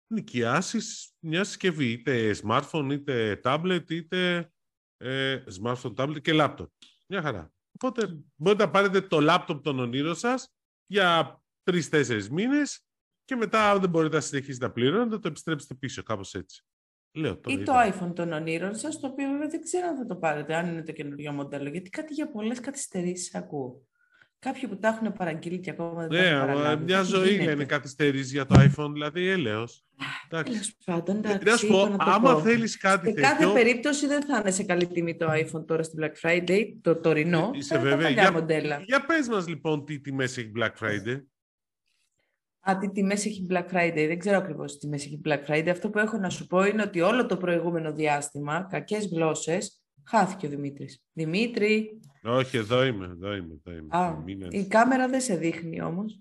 νοικιάσεις μια συσκευή, είτε smartphone, είτε tablet, είτε ε, smartphone, tablet και laptop. Μια χαρά. Οπότε μπορείτε να πάρετε το λάπτοπ των ονείρων σας για τρει-τέσσερι μήνες και μετά, αν δεν μπορείτε να συνεχίσετε να πληρώνετε, το επιστρέψετε πίσω, κάπως έτσι. Λέω Ή το iPhone των ονείρων σας, το οποίο βέβαια δεν ξέρω αν θα το πάρετε, αν είναι το καινούργιο μοντέλο. Γιατί κάτι για πολλές καθυστερήσεις ακούω. Κάποιοι που τα έχουν παραγγείλει και ακόμα δεν ναι, τα έχουν μια ζωή γίνεται. είναι καθυστερήσεις για το iPhone, δηλαδή έλεος. Τέλος πάντων, εντάξει. Να σου πω, άμα θέλεις κάτι σε τέτοιο... Σε κάθε περίπτωση δεν θα είναι σε καλή τιμή το iPhone τώρα στην Black Friday, το τωρινό. Είσαι βέβαια. Για, μοντέλα. για πες μας λοιπόν τι τιμές έχει Black Friday. Α, τι τιμές έχει Black Friday. Δεν ξέρω ακριβώς τι τιμές έχει Black Friday. Αυτό που έχω να σου πω είναι ότι όλο το προηγούμενο διάστημα, κακές γλώσσες, χάθηκε ο Δημήτρης. Δημήτρη. Όχι, εδώ είμαι. Εδώ είμαι, εδώ είμαι. Α, η κάμερα δεν σε δείχνει όμως.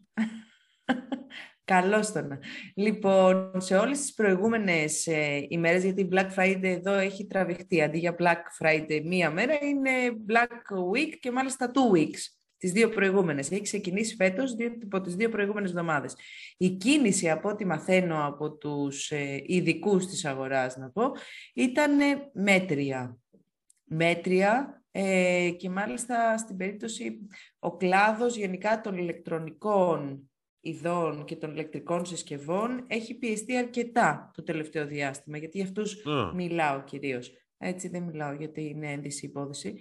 Καλώς τον. Λοιπόν, σε όλες τις προηγούμενες ε, ημέρες, γιατί η Black Friday εδώ έχει τραβηχτεί, αντί για Black Friday μία μέρα, είναι Black Week και μάλιστα two weeks, τις δύο προηγούμενες. Έχει ξεκινήσει φέτος από τις δύο προηγούμενες εβδομάδες. Η κίνηση, από ό,τι μαθαίνω από τους ε, ειδικούς της αγοράς, να πω, ήταν μέτρια. Μέτρια ε, και μάλιστα στην περίπτωση ο κλάδος γενικά των ηλεκτρονικών ειδών και των ηλεκτρικών συσκευών έχει πιεστεί αρκετά το τελευταίο διάστημα, γιατί για αυτούς μιλάω κυρίως. Έτσι δεν μιλάω γιατί είναι ένδυση υπόθεση.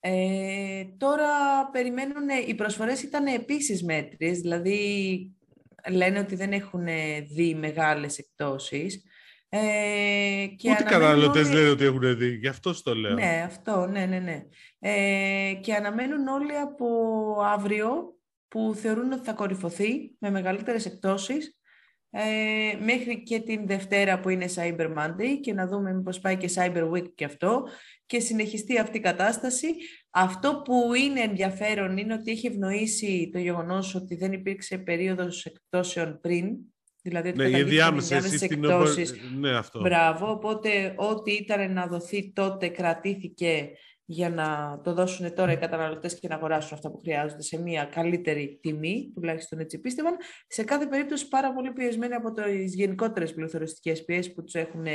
Ε, τώρα περιμένουν, οι προσφορές ήταν επίσης μέτριες, δηλαδή λένε ότι δεν έχουν δει μεγάλες εκτόσεις. Ε, και Ούτε καταναλωτές όλοι... λένε ότι έχουν δει, γι' αυτό το λέω. Ναι, αυτό, ναι, ναι, ναι. Ε, και αναμένουν όλοι από αύριο που θεωρούν ότι θα κορυφωθεί με μεγαλύτερες εκτόσεις ε, μέχρι και την Δευτέρα που είναι Cyber Monday και να δούμε μήπως πάει και Cyber Week και αυτό και συνεχιστεί αυτή η κατάσταση. Αυτό που είναι ενδιαφέρον είναι ότι έχει ευνοήσει το γεγονός ότι δεν υπήρξε περίοδος εκτόσεων πριν, Δηλαδή ότι ναι, οι διάμεσες εκτόσεις. Ναι, αυτό. Μπράβο, οπότε ό,τι ήταν να δοθεί τότε κρατήθηκε για να το δώσουν τώρα οι καταναλωτές και να αγοράσουν αυτά που χρειάζονται σε μια καλύτερη τιμή, τουλάχιστον έτσι πίστευαν. Σε κάθε περίπτωση πάρα πολύ πιεσμένοι από τις γενικότερες πληθωριστικές πιέσεις που τους έχουν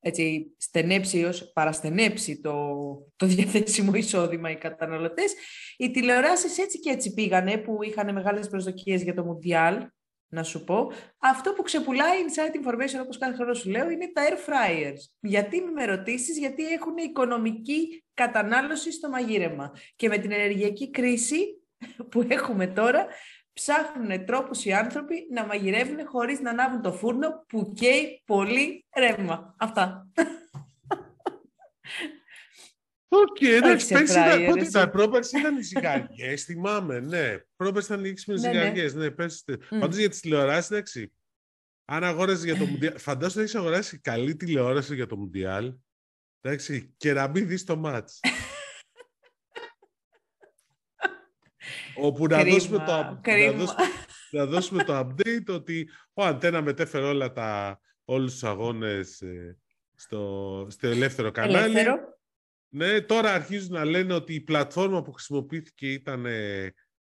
έτσι, στενέψει ως παραστενέψει το, το διαθέσιμο εισόδημα οι καταναλωτές. Οι τηλεοράσεις έτσι και έτσι πήγανε που είχαν μεγάλες προσδοκίες για το Μουντιάλ να σου πω. Αυτό που ξεπουλάει inside information, όπως κάθε χρόνο σου λέω, είναι τα air fryers. Γιατί με ρωτήσεις, γιατί έχουν οικονομική κατανάλωση στο μαγείρεμα. Και με την ενεργειακή κρίση που έχουμε τώρα, ψάχνουν τρόπους οι άνθρωποι να μαγειρεύουν χωρίς να ανάβουν το φούρνο που καίει πολύ ρεύμα. Αυτά. Οκ, εντάξει, πέρσι ήταν, πότε ήταν, πρόπερσι ήταν οι ζυγαριές, θυμάμαι, ναι. Πρόπερσι ήταν οι με ναι, ναι. ζυγαριές, ναι, πέρσι. Πάντως για τις τηλεοράσεις, εντάξει, αν αγόρασες για το Μουντιάλ, φαντάζομαι ότι έχεις αγοράσει καλή τηλεόραση για το Μουντιάλ, εντάξει, και να μην δεις το ματς. Όπου να δώσουμε, το, να, δώσουμε, να δώσουμε το update ότι ο Antenna μετέφερε όλα τα, όλους τους αγώνες ε, στο, στο ελεύθερο κανάλι. Ελεύθερο. Ναι, τώρα αρχίζουν να λένε ότι η πλατφόρμα που χρησιμοποιήθηκε ήταν,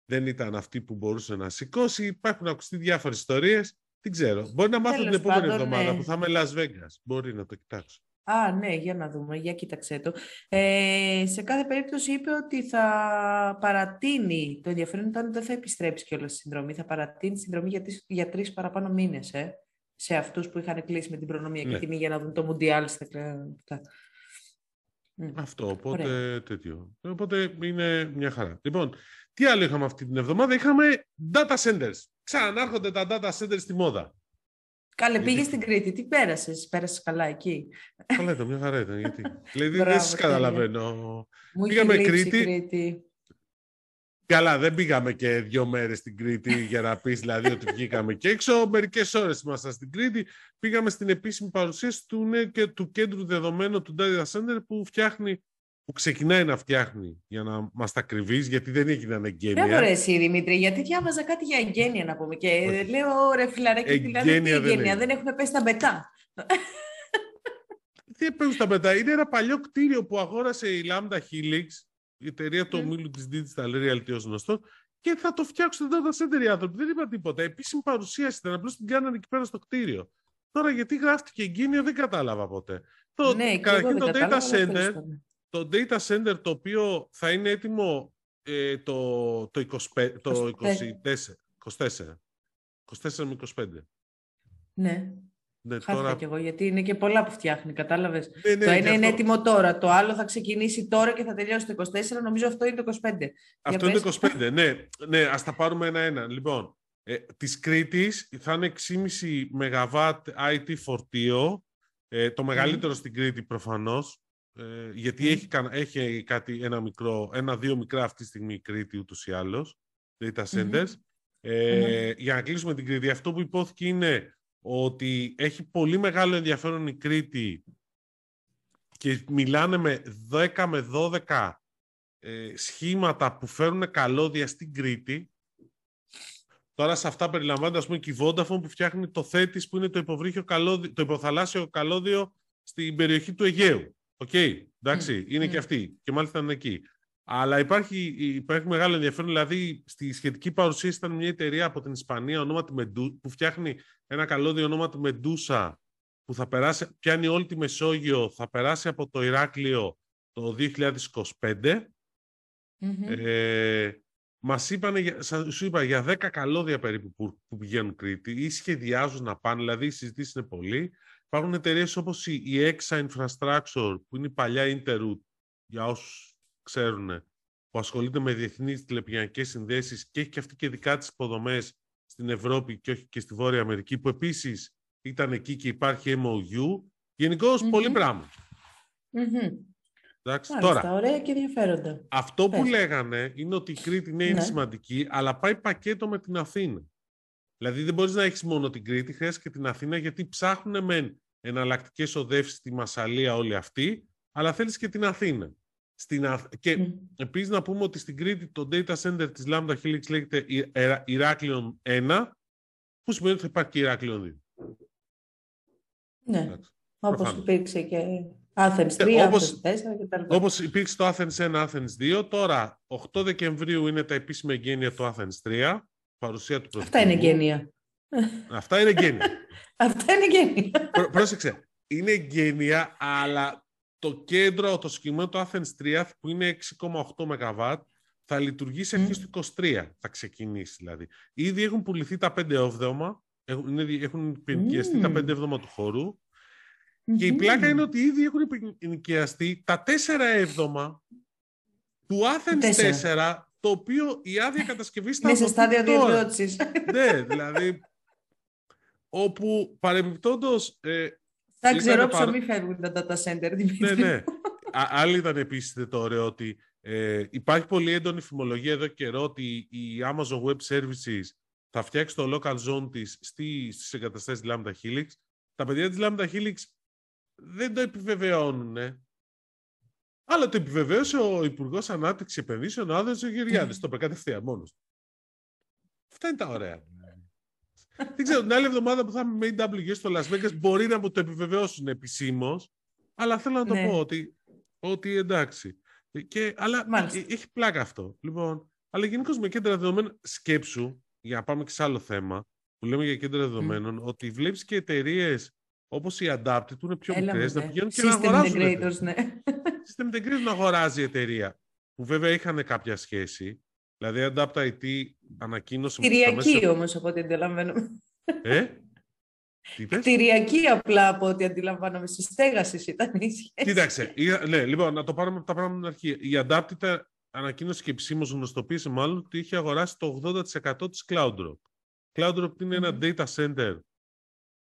δεν ήταν αυτή που μπορούσε να σηκώσει. Υπάρχουν ακουστεί διάφορες ιστορίες. Δεν ξέρω. Μπορεί να μάθω την επόμενη εβδομάδα ναι. που θα είμαι Las Vegas. Μπορεί να το κοιτάξω. Α, ναι, για να δούμε, για κοίταξέ το. Ε, σε κάθε περίπτωση είπε ότι θα παρατείνει, το ενδιαφέρον ήταν ότι δεν θα επιστρέψει κιόλας στη συνδρομή, θα παρατείνει τη συνδρομή για, τις, για τρεις παραπάνω μήνες, ε, σε αυτούς που είχαν κλείσει με την προνομία ναι. και τιμή για να δουν το Μουντιάλ στα αυτό, οπότε τέτοιο. Οπότε είναι μια χαρά. Λοιπόν, τι άλλο είχαμε αυτή την εβδομάδα; Είχαμε data centers. Ξανάρχονται τα data centers στη μόδα. Καλέ, πήγες στην Κρήτη. Τι πέρασες, πέρασες καλά εκεί; Καλά ήταν, μια χαρά ήταν. Γιατί. δηλαδή δεν σας καταλαβαίνω. Μου Πήγαμε Κρήτη. Κρήτη. Καλά, δεν πήγαμε και δύο μέρες στην Κρήτη για να πεις δηλαδή ότι βγήκαμε και έξω. Μερικές ώρες ήμασταν στην Κρήτη. Πήγαμε στην επίσημη παρουσίαση του, και του κέντρου δεδομένου του Data Center που φτιάχνει που ξεκινάει να φτιάχνει για να μας τα κρυβείς, γιατί δεν έγιναν εγγένεια. Δεν εσύ, Δημήτρη, γιατί διάβαζα κάτι για εγγένεια να πούμε. Και Όχι. λέω ρε φιλαράκι, δηλαδή τι εγγένεια, δεν, έχουν πέσει τα μπετά. τι πέσουν τα μπετά, είναι ένα παλιό κτίριο που αγόρασε η Lambda Helix η εταιρεία του ομίλου της Digital Reality ως γνωστό και θα το φτιάξουν data center οι άνθρωποι. Δεν είπα τίποτα. Επίσημη παρουσίαση ήταν. Απλώς την κάνανε εκεί πέρα στο κτίριο. Τώρα γιατί γράφτηκε εγκίνια δεν κατάλαβα ποτέ. Το, ναι, καταρχήν το data center, το data center το οποίο θα είναι έτοιμο ε, το, το, 25, το 24, 24, 24 με 25. Ναι. Ναι, Χάθηκα τώρα... κι εγώ, γιατί είναι και πολλά που φτιάχνει, κατάλαβες; Ναι, ναι, το ένα είναι έτοιμο τώρα, το άλλο θα ξεκινήσει τώρα και θα τελειώσει το 24, νομίζω αυτό είναι το 25. Αυτό είναι το 25, ναι. ναι. Ας τα πάρουμε ένα-ένα. Λοιπόν, ε, της Κρήτης θα είναι 6,5 ΜΒ IT φορτίο, ε, το μεγαλύτερο στην Κρήτη προφανώς, ε, γιατί έχει, έχει κάτι, ένα μικρό, ένα-δύο μικρά αυτή τη στιγμή η Κρήτη ούτως ή άλλως, data centers. Ε, Για να κλείσουμε την Κρήτη, αυτό που υπόθηκε είναι ότι έχει πολύ μεγάλο ενδιαφέρον η Κρήτη και μιλάνε με 10 με 12 ε, σχήματα που φέρουν καλώδια στην Κρήτη. Τώρα σε αυτά περιλαμβάνεται ας πούμε και η Vodafone που φτιάχνει το Thetis που είναι το, υποβρύχιο καλώδιο, το υποθαλάσσιο καλώδιο στην περιοχή του Αιγαίου. OK, okay, εντάξει, είναι και αυτή και μάλιστα είναι εκεί. Αλλά υπάρχει, υπάρχει μεγάλο ενδιαφέρον. Δηλαδή, στη σχετική παρουσίαση ήταν μια εταιρεία από την Ισπανία ονόματι Μεντού, που φτιάχνει ένα καλώδιο ονόματι Medusa, που θα περάσει, πιάνει όλη τη Μεσόγειο, θα περάσει από το Ηράκλειο το 2025. Mm-hmm. Ε, μας είπαν, σου είπα, για 10 καλώδια περίπου που, που πηγαίνουν Κρήτη ή σχεδιάζουν να πάνε, δηλαδή οι συζητήσεις είναι πολλοί. Υπάρχουν εταιρείες όπως η, η Exa Infrastructure, που είναι η παλιά Interroot, για όσους ξέρουν, που ασχολείται με διεθνείς τηλεπικοινωνικές συνδέσεις και έχει και αυτή και δικά της υποδομές στην Ευρώπη και όχι και στη Βόρεια Αμερική, που επίσης ήταν εκεί και υπάρχει MOU. γενικω mm-hmm. πολύ πράγμα. Mm-hmm. Εντάξει, τώρα, ωραία και ενδιαφέροντα. Αυτό που λέγανε είναι ότι η Κρήτη ναι, είναι ναι. σημαντική, αλλά πάει πακέτο με την Αθήνα. Δηλαδή δεν μπορείς να έχεις μόνο την Κρήτη, χρειάζεται και την Αθήνα, γιατί ψάχνουν με εναλλακτικές οδεύσεις στη Μασαλία όλοι αυτοί, αλλά θέλεις και την Αθήνα. Στην Και mm. επίσης να πούμε ότι στην Κρήτη το data center της Lambda Helix λέγεται Ηράκλειον 1, που σημαίνει ότι θα υπάρχει και Ηράκλειον 2. Ναι, Εντάξει, όπως υπήρξε και Athens 3, ε, όπως, Athens 4 κτλ. Όπως υπήρξε το Athens 1, Athens 2, τώρα 8 Δεκεμβρίου είναι τα επίσημα εγγένεια του Athens 3, παρουσία του Αυτά είναι εγγένεια. Αυτά είναι εγγένεια. Αυτά είναι εγγένεια. πρόσεξε, είναι εγγένεια, αλλά το κέντρο, το συγκεκριμένο το Athens 3 που είναι 6,8 ΜΒ θα λειτουργήσει αρχές του 23, θα ξεκινήσει δηλαδή. Ήδη έχουν πουληθεί τα 5 έβδομα, έχουν, έχουν ενοικιαστεί τα 5 έβδομα του χώρου. Και η πλάκα είναι ότι ήδη έχουν ενοικιαστεί τα 4 έβδομα του Athens 4, το οποίο η άδεια κατασκευής θα Είναι σε στάδιο διαδότησης. ναι, δηλαδή, όπου παρεμπιπτόντως... Ε, θα ξέρω ψωμί φεύγουν τα data center. Ναι, ναι. Άλλη ήταν επίσης το ωραίο ότι ε, υπάρχει πολύ έντονη φημολογία εδώ καιρό ότι η Amazon Web Services θα φτιάξει το local zone της στις εγκαταστάσεις Lambda Helix. Τα παιδιά της Lambda Helix δεν το επιβεβαιώνουν. Αλλά το επιβεβαίωσε ο Υπουργός Ανάπτυξης Επενδύσεων, ο Άδωνο Γεωργιάδη. Το είπε κατευθείαν μόνος. Αυτά είναι τα ωραία. Δεν ξέρω, την άλλη εβδομάδα που θα είμαι με AWS στο Las Vegas μπορεί να μου το επιβεβαιώσουν επισήμως. Αλλά θέλω να το ναι. πω ότι, ότι εντάξει. Και, αλλά ε, έχει πλάκα αυτό. Λοιπόν, αλλά γενικώ με κέντρα δεδομένων, σκέψου, για να πάμε και σε άλλο θέμα, που λέμε για κέντρα δεδομένων, ότι βλέπεις και εταιρείες όπως η Adapted που είναι πιο μικρές να πηγαίνουν και να αγοράζουν. Integrators, ναι. System integrators να αγοράζει η εταιρεία. Που βέβαια είχαν κάποια σχέση. Δηλαδή η Adapt IT ανακοίνωσε. Κτηριακή μέσα... όμως από ό,τι αντιλαμβάνομαι. Ε; Κτηριακή απλά από ό,τι αντιλαμβάνομαι. Στη στέγασης ήταν η σχέση. Κοίταξε. Ναι, λοιπόν, να το πάρουμε από τα πράγματα την αρχή. Η Adapted ανακοίνωσε και επισήμως γνωστοποίησε μάλλον ότι είχε αγοράσει το 80% της CloudDrop. CloudDrop είναι ένα data center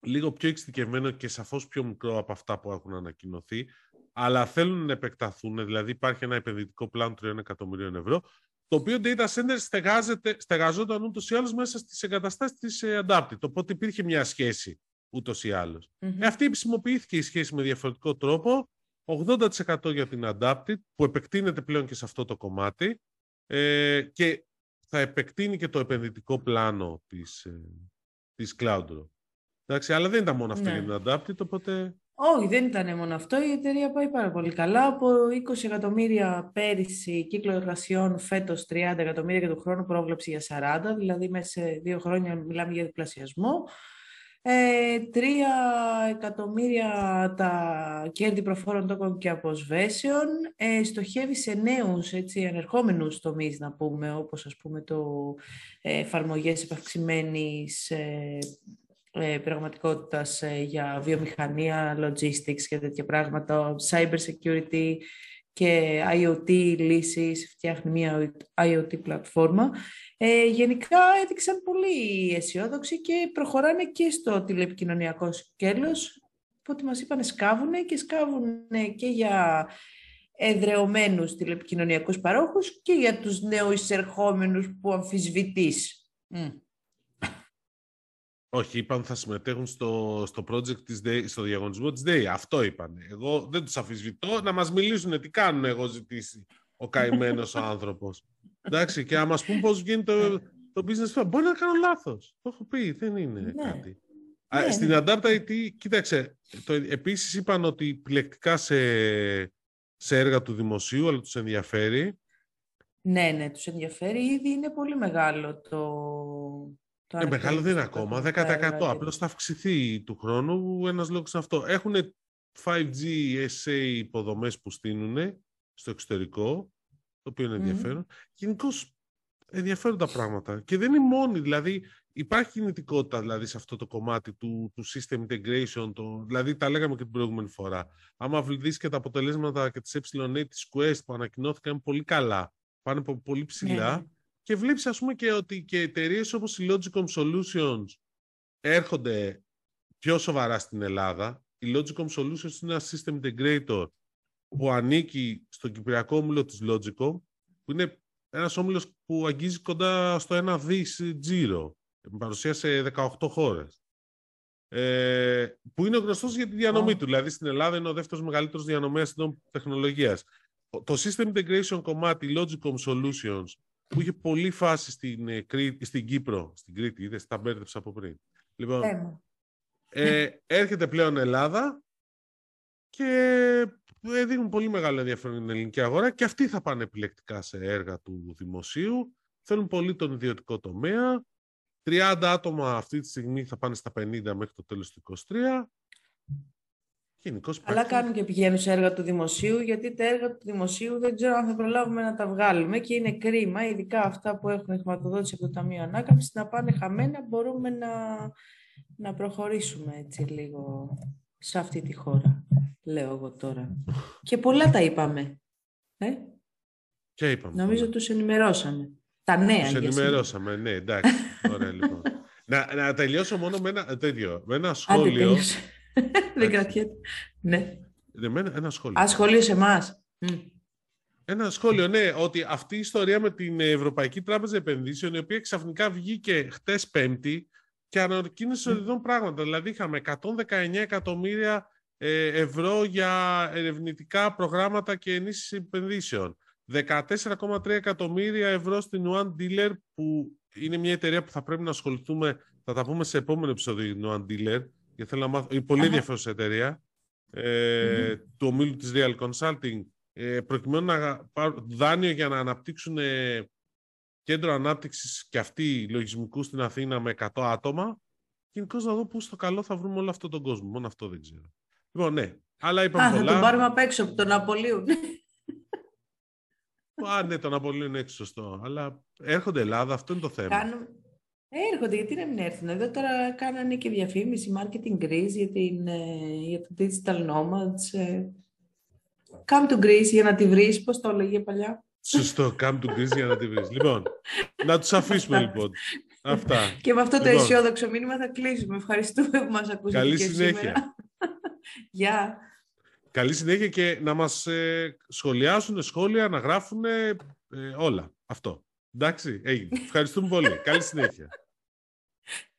λίγο πιο εξειδικευμένο και σαφώς πιο μικρό από αυτά που έχουν ανακοινωθεί, αλλά θέλουν να επεκταθούν, δηλαδή υπάρχει ένα επενδυτικό πλάνο 3 εκατομμυρίων ευρώ, το οποίο data center στεγάζεται, στεγαζόταν ούτως ή άλλως μέσα στις εγκαταστάσεις της ε, Adapted, οπότε υπήρχε μια σχέση ούτως ή άλλως. Mm-hmm. αυτή επισημοποιήθηκε η σχέση με διαφορετικό τρόπο, 80% για την Adapted, που επεκτείνεται πλέον και σε αυτό το κομμάτι, ε, και θα επεκτείνει και το επενδυτικό πλάνο της, ε, της CloudRock. Εντάξει, αλλά δεν ήταν μόνο αυτό ναι. για την Adapted, οπότε... Όχι, δεν ήταν μόνο αυτό. Η εταιρεία πάει πάρα πολύ καλά. Από 20 εκατομμύρια πέρυσι κύκλο εργασιών, φέτος 30 εκατομμύρια και του χρόνου πρόβλεψη για 40, δηλαδή μέσα σε δύο χρόνια μιλάμε για διπλασιασμό. Ε, 3 εκατομμύρια τα κέρδη προφόρων τόκων και αποσβέσεων. Ε, στοχεύει σε νέους έτσι, ανερχόμενους τομείς, να πούμε, όπως ας πούμε το ε, εφαρμογές επαυξημένης ε, ε, πραγματικότητας ε, για βιομηχανία, logistics και τέτοια πράγματα, cyber security και IoT λύσεις, φτιάχνει μια IoT πλατφόρμα. Ε, γενικά έδειξαν πολύ αισιόδοξοι και προχωράνε και στο τηλεπικοινωνιακό σκέλος, που ό,τι μας είπαν σκάβουν και σκάβουν και για εδρεωμένους τηλεπικοινωνιακούς παρόχους και για τους νεοεισερχόμενους που αμφισβητείς. Όχι, είπαν θα συμμετέχουν στο, στο project της Day, στο διαγωνισμό της DAY. Αυτό είπαν. Εγώ δεν τους αφισβητώ να μας μιλήσουν τι κάνουν εγώ ζητήσει ο καημένος ο άνθρωπος. Εντάξει, και να μας πούν πώς βγαίνει το, το business plan. Μπορεί να κάνω λάθος. Το έχω πει, δεν είναι ναι. κάτι. Ναι, Α, στην ναι. Adapt IT, κοίταξε, το, επίσης είπαν ότι επιλεκτικά σε, σε έργα του δημοσίου, αλλά τους ενδιαφέρει. Ναι, ναι, τους ενδιαφέρει. Ήδη είναι πολύ μεγάλο το, ε, μεγάλο δεν είναι ακόμα, 10%. Απλώς θα αυξηθεί του χρόνου. Ένας λόγος είναι αυτό. Έχουν 5G SA υποδομές που στείλουν στο εξωτερικό, το οποίο είναι ενδιαφέρον. Mm. Γενικώς ενδιαφέροντα πράγματα. Και δεν είναι μόνοι, δηλαδή υπάρχει κινητικότητα δηλαδή, σε αυτό το κομμάτι του, του system integration, το, δηλαδή τα λέγαμε και την προηγούμενη φορά. Άμα δεις και τα αποτελέσματα και τις ε της Quest που ανακοινώθηκαν πολύ καλά, πάνε πολύ ψηλά, ναι. Και βλέπεις ας πούμε και ότι και εταιρείες όπως η Logicom Solutions έρχονται πιο σοβαρά στην Ελλάδα. Η Logicom Solutions είναι ένα system integrator που ανήκει στον κυπριακό όμιλο της Logicom, που είναι ένας όμιλος που αγγίζει κοντά στο ένα δις τζίρο, με παρουσία σε 18 χώρες. Ε, που είναι γνωστός για τη διανομή του. Δηλαδή στην Ελλάδα είναι ο δεύτερος μεγαλύτερος διανομέας τεχνολογίας. Το System Integration κομμάτι Logicom Solutions που είχε πολύ φάση στην, ε, στην Κύπρο, στην Κρήτη, είδες, τα μπέρδεψα από πριν. Λοιπόν, ε, έρχεται πλέον Ελλάδα και ε, δίνουν πολύ μεγάλο ενδιαφέρον στην ελληνική αγορά και αυτοί θα πάνε επιλεκτικά σε έργα του δημοσίου. Θέλουν πολύ τον ιδιωτικό τομέα. 30 άτομα αυτή τη στιγμή θα πάνε στα 50 μέχρι το τέλος του 2023. Γενικώς Αλλά υπάρχει- κάνουν και πηγαίνουν σε έργα του δημοσίου, γιατί τα έργα του δημοσίου δεν ξέρω αν θα προλάβουμε να τα βγάλουμε και είναι κρίμα, ειδικά αυτά που έχουν χρηματοδότηση από το Ταμείο Ανάκαμψης, να πάνε χαμένα. Μπορούμε να, να προχωρήσουμε έτσι λίγο σε αυτή τη χώρα, λέω εγώ τώρα. Και πολλά τα είπαμε. Ε; Και είπαμε. Νομίζω τους ενημερώσαμε. Τα νέα. Τους για σήμερα. ενημερώσαμε, ναι, εντάξει. Ωραία, λοιπόν. να, να τελειώσω μόνο με ένα, τέτοιο, με ένα Άντε, σχόλιο. τέλειωσε. δεν κρατιέται. Ναι. Ναι, με ένα, ένα σχόλιο. Α, σχολείο σε εμάς. Μμ. Ένα σχόλιο, ναι, ότι αυτή η ιστορία με την Ευρωπαϊκή Τράπεζα Επενδύσεων, η οποία ξαφνικά βγήκε χτες Πέμπτη και ανακοίνωσε ορισμένα πράγματα. Δηλαδή, είχαμε 119 εκατομμύρια ε, ευρώ για ερευνητικά προγράμματα και ενίσχυση επενδύσεων. 14,3 εκατομμύρια ευρώ στην One Dealer, που είναι μια εταιρεία που θα πρέπει να ασχοληθούμε, θα τα πούμε σε επόμενο επεισόδιο για την One Dealer, γιατί θέλω να μάθω, είναι πολύ Αχα. ενδιαφέρουσα εταιρεία, ε, του ομίλου της Real Consulting, ε, προκειμένου να πάρουν δάνειο για να αναπτύξουν ε, κέντρο ανάπτυξης και αυτοί λογισμικούς στην Αθήνα με 100 άτομα. Γενικώς να δω πού στο καλό θα βρούμε όλο αυτόν τον κόσμο. Μόνο αυτό δεν ξέρω. Λοιπόν, ναι. Αλλά είπαμε Α, θα πολλά. τον πάρουμε απ' έξω από τον Απολίου. Α, ναι, τον Απολύο είναι έξω σωστό. Αλλά έρχονται Ελλάδα, αυτό είναι το θέμα. Κάνουμε... Έρχονται, γιατί να μην έρθουν; Εδώ τώρα κάνανε και διαφήμιση, marketing Greece για, την, ε, για το digital nomads. ε. Come to Greece για να τη βρεις, πώς το έλεγε παλιά; Σωστό, come to Greece για να τη βρεις. Λοιπόν, να τους αφήσουμε Αυτά. λοιπόν. Αυτά. Και με αυτό το Λοιπόν. αισιόδοξο μήνυμα θα κλείσουμε. Ευχαριστούμε που μας ακούσατε Καλή και συνέχεια. σήμερα. Γεια. Καλή συνέχεια και να μας ε, σχολιάσουν σχόλια, να γράφουν ε, όλα. Αυτό. Εντάξει, έγινε. Ευχαριστούμε πολύ. Καλή συνέχεια.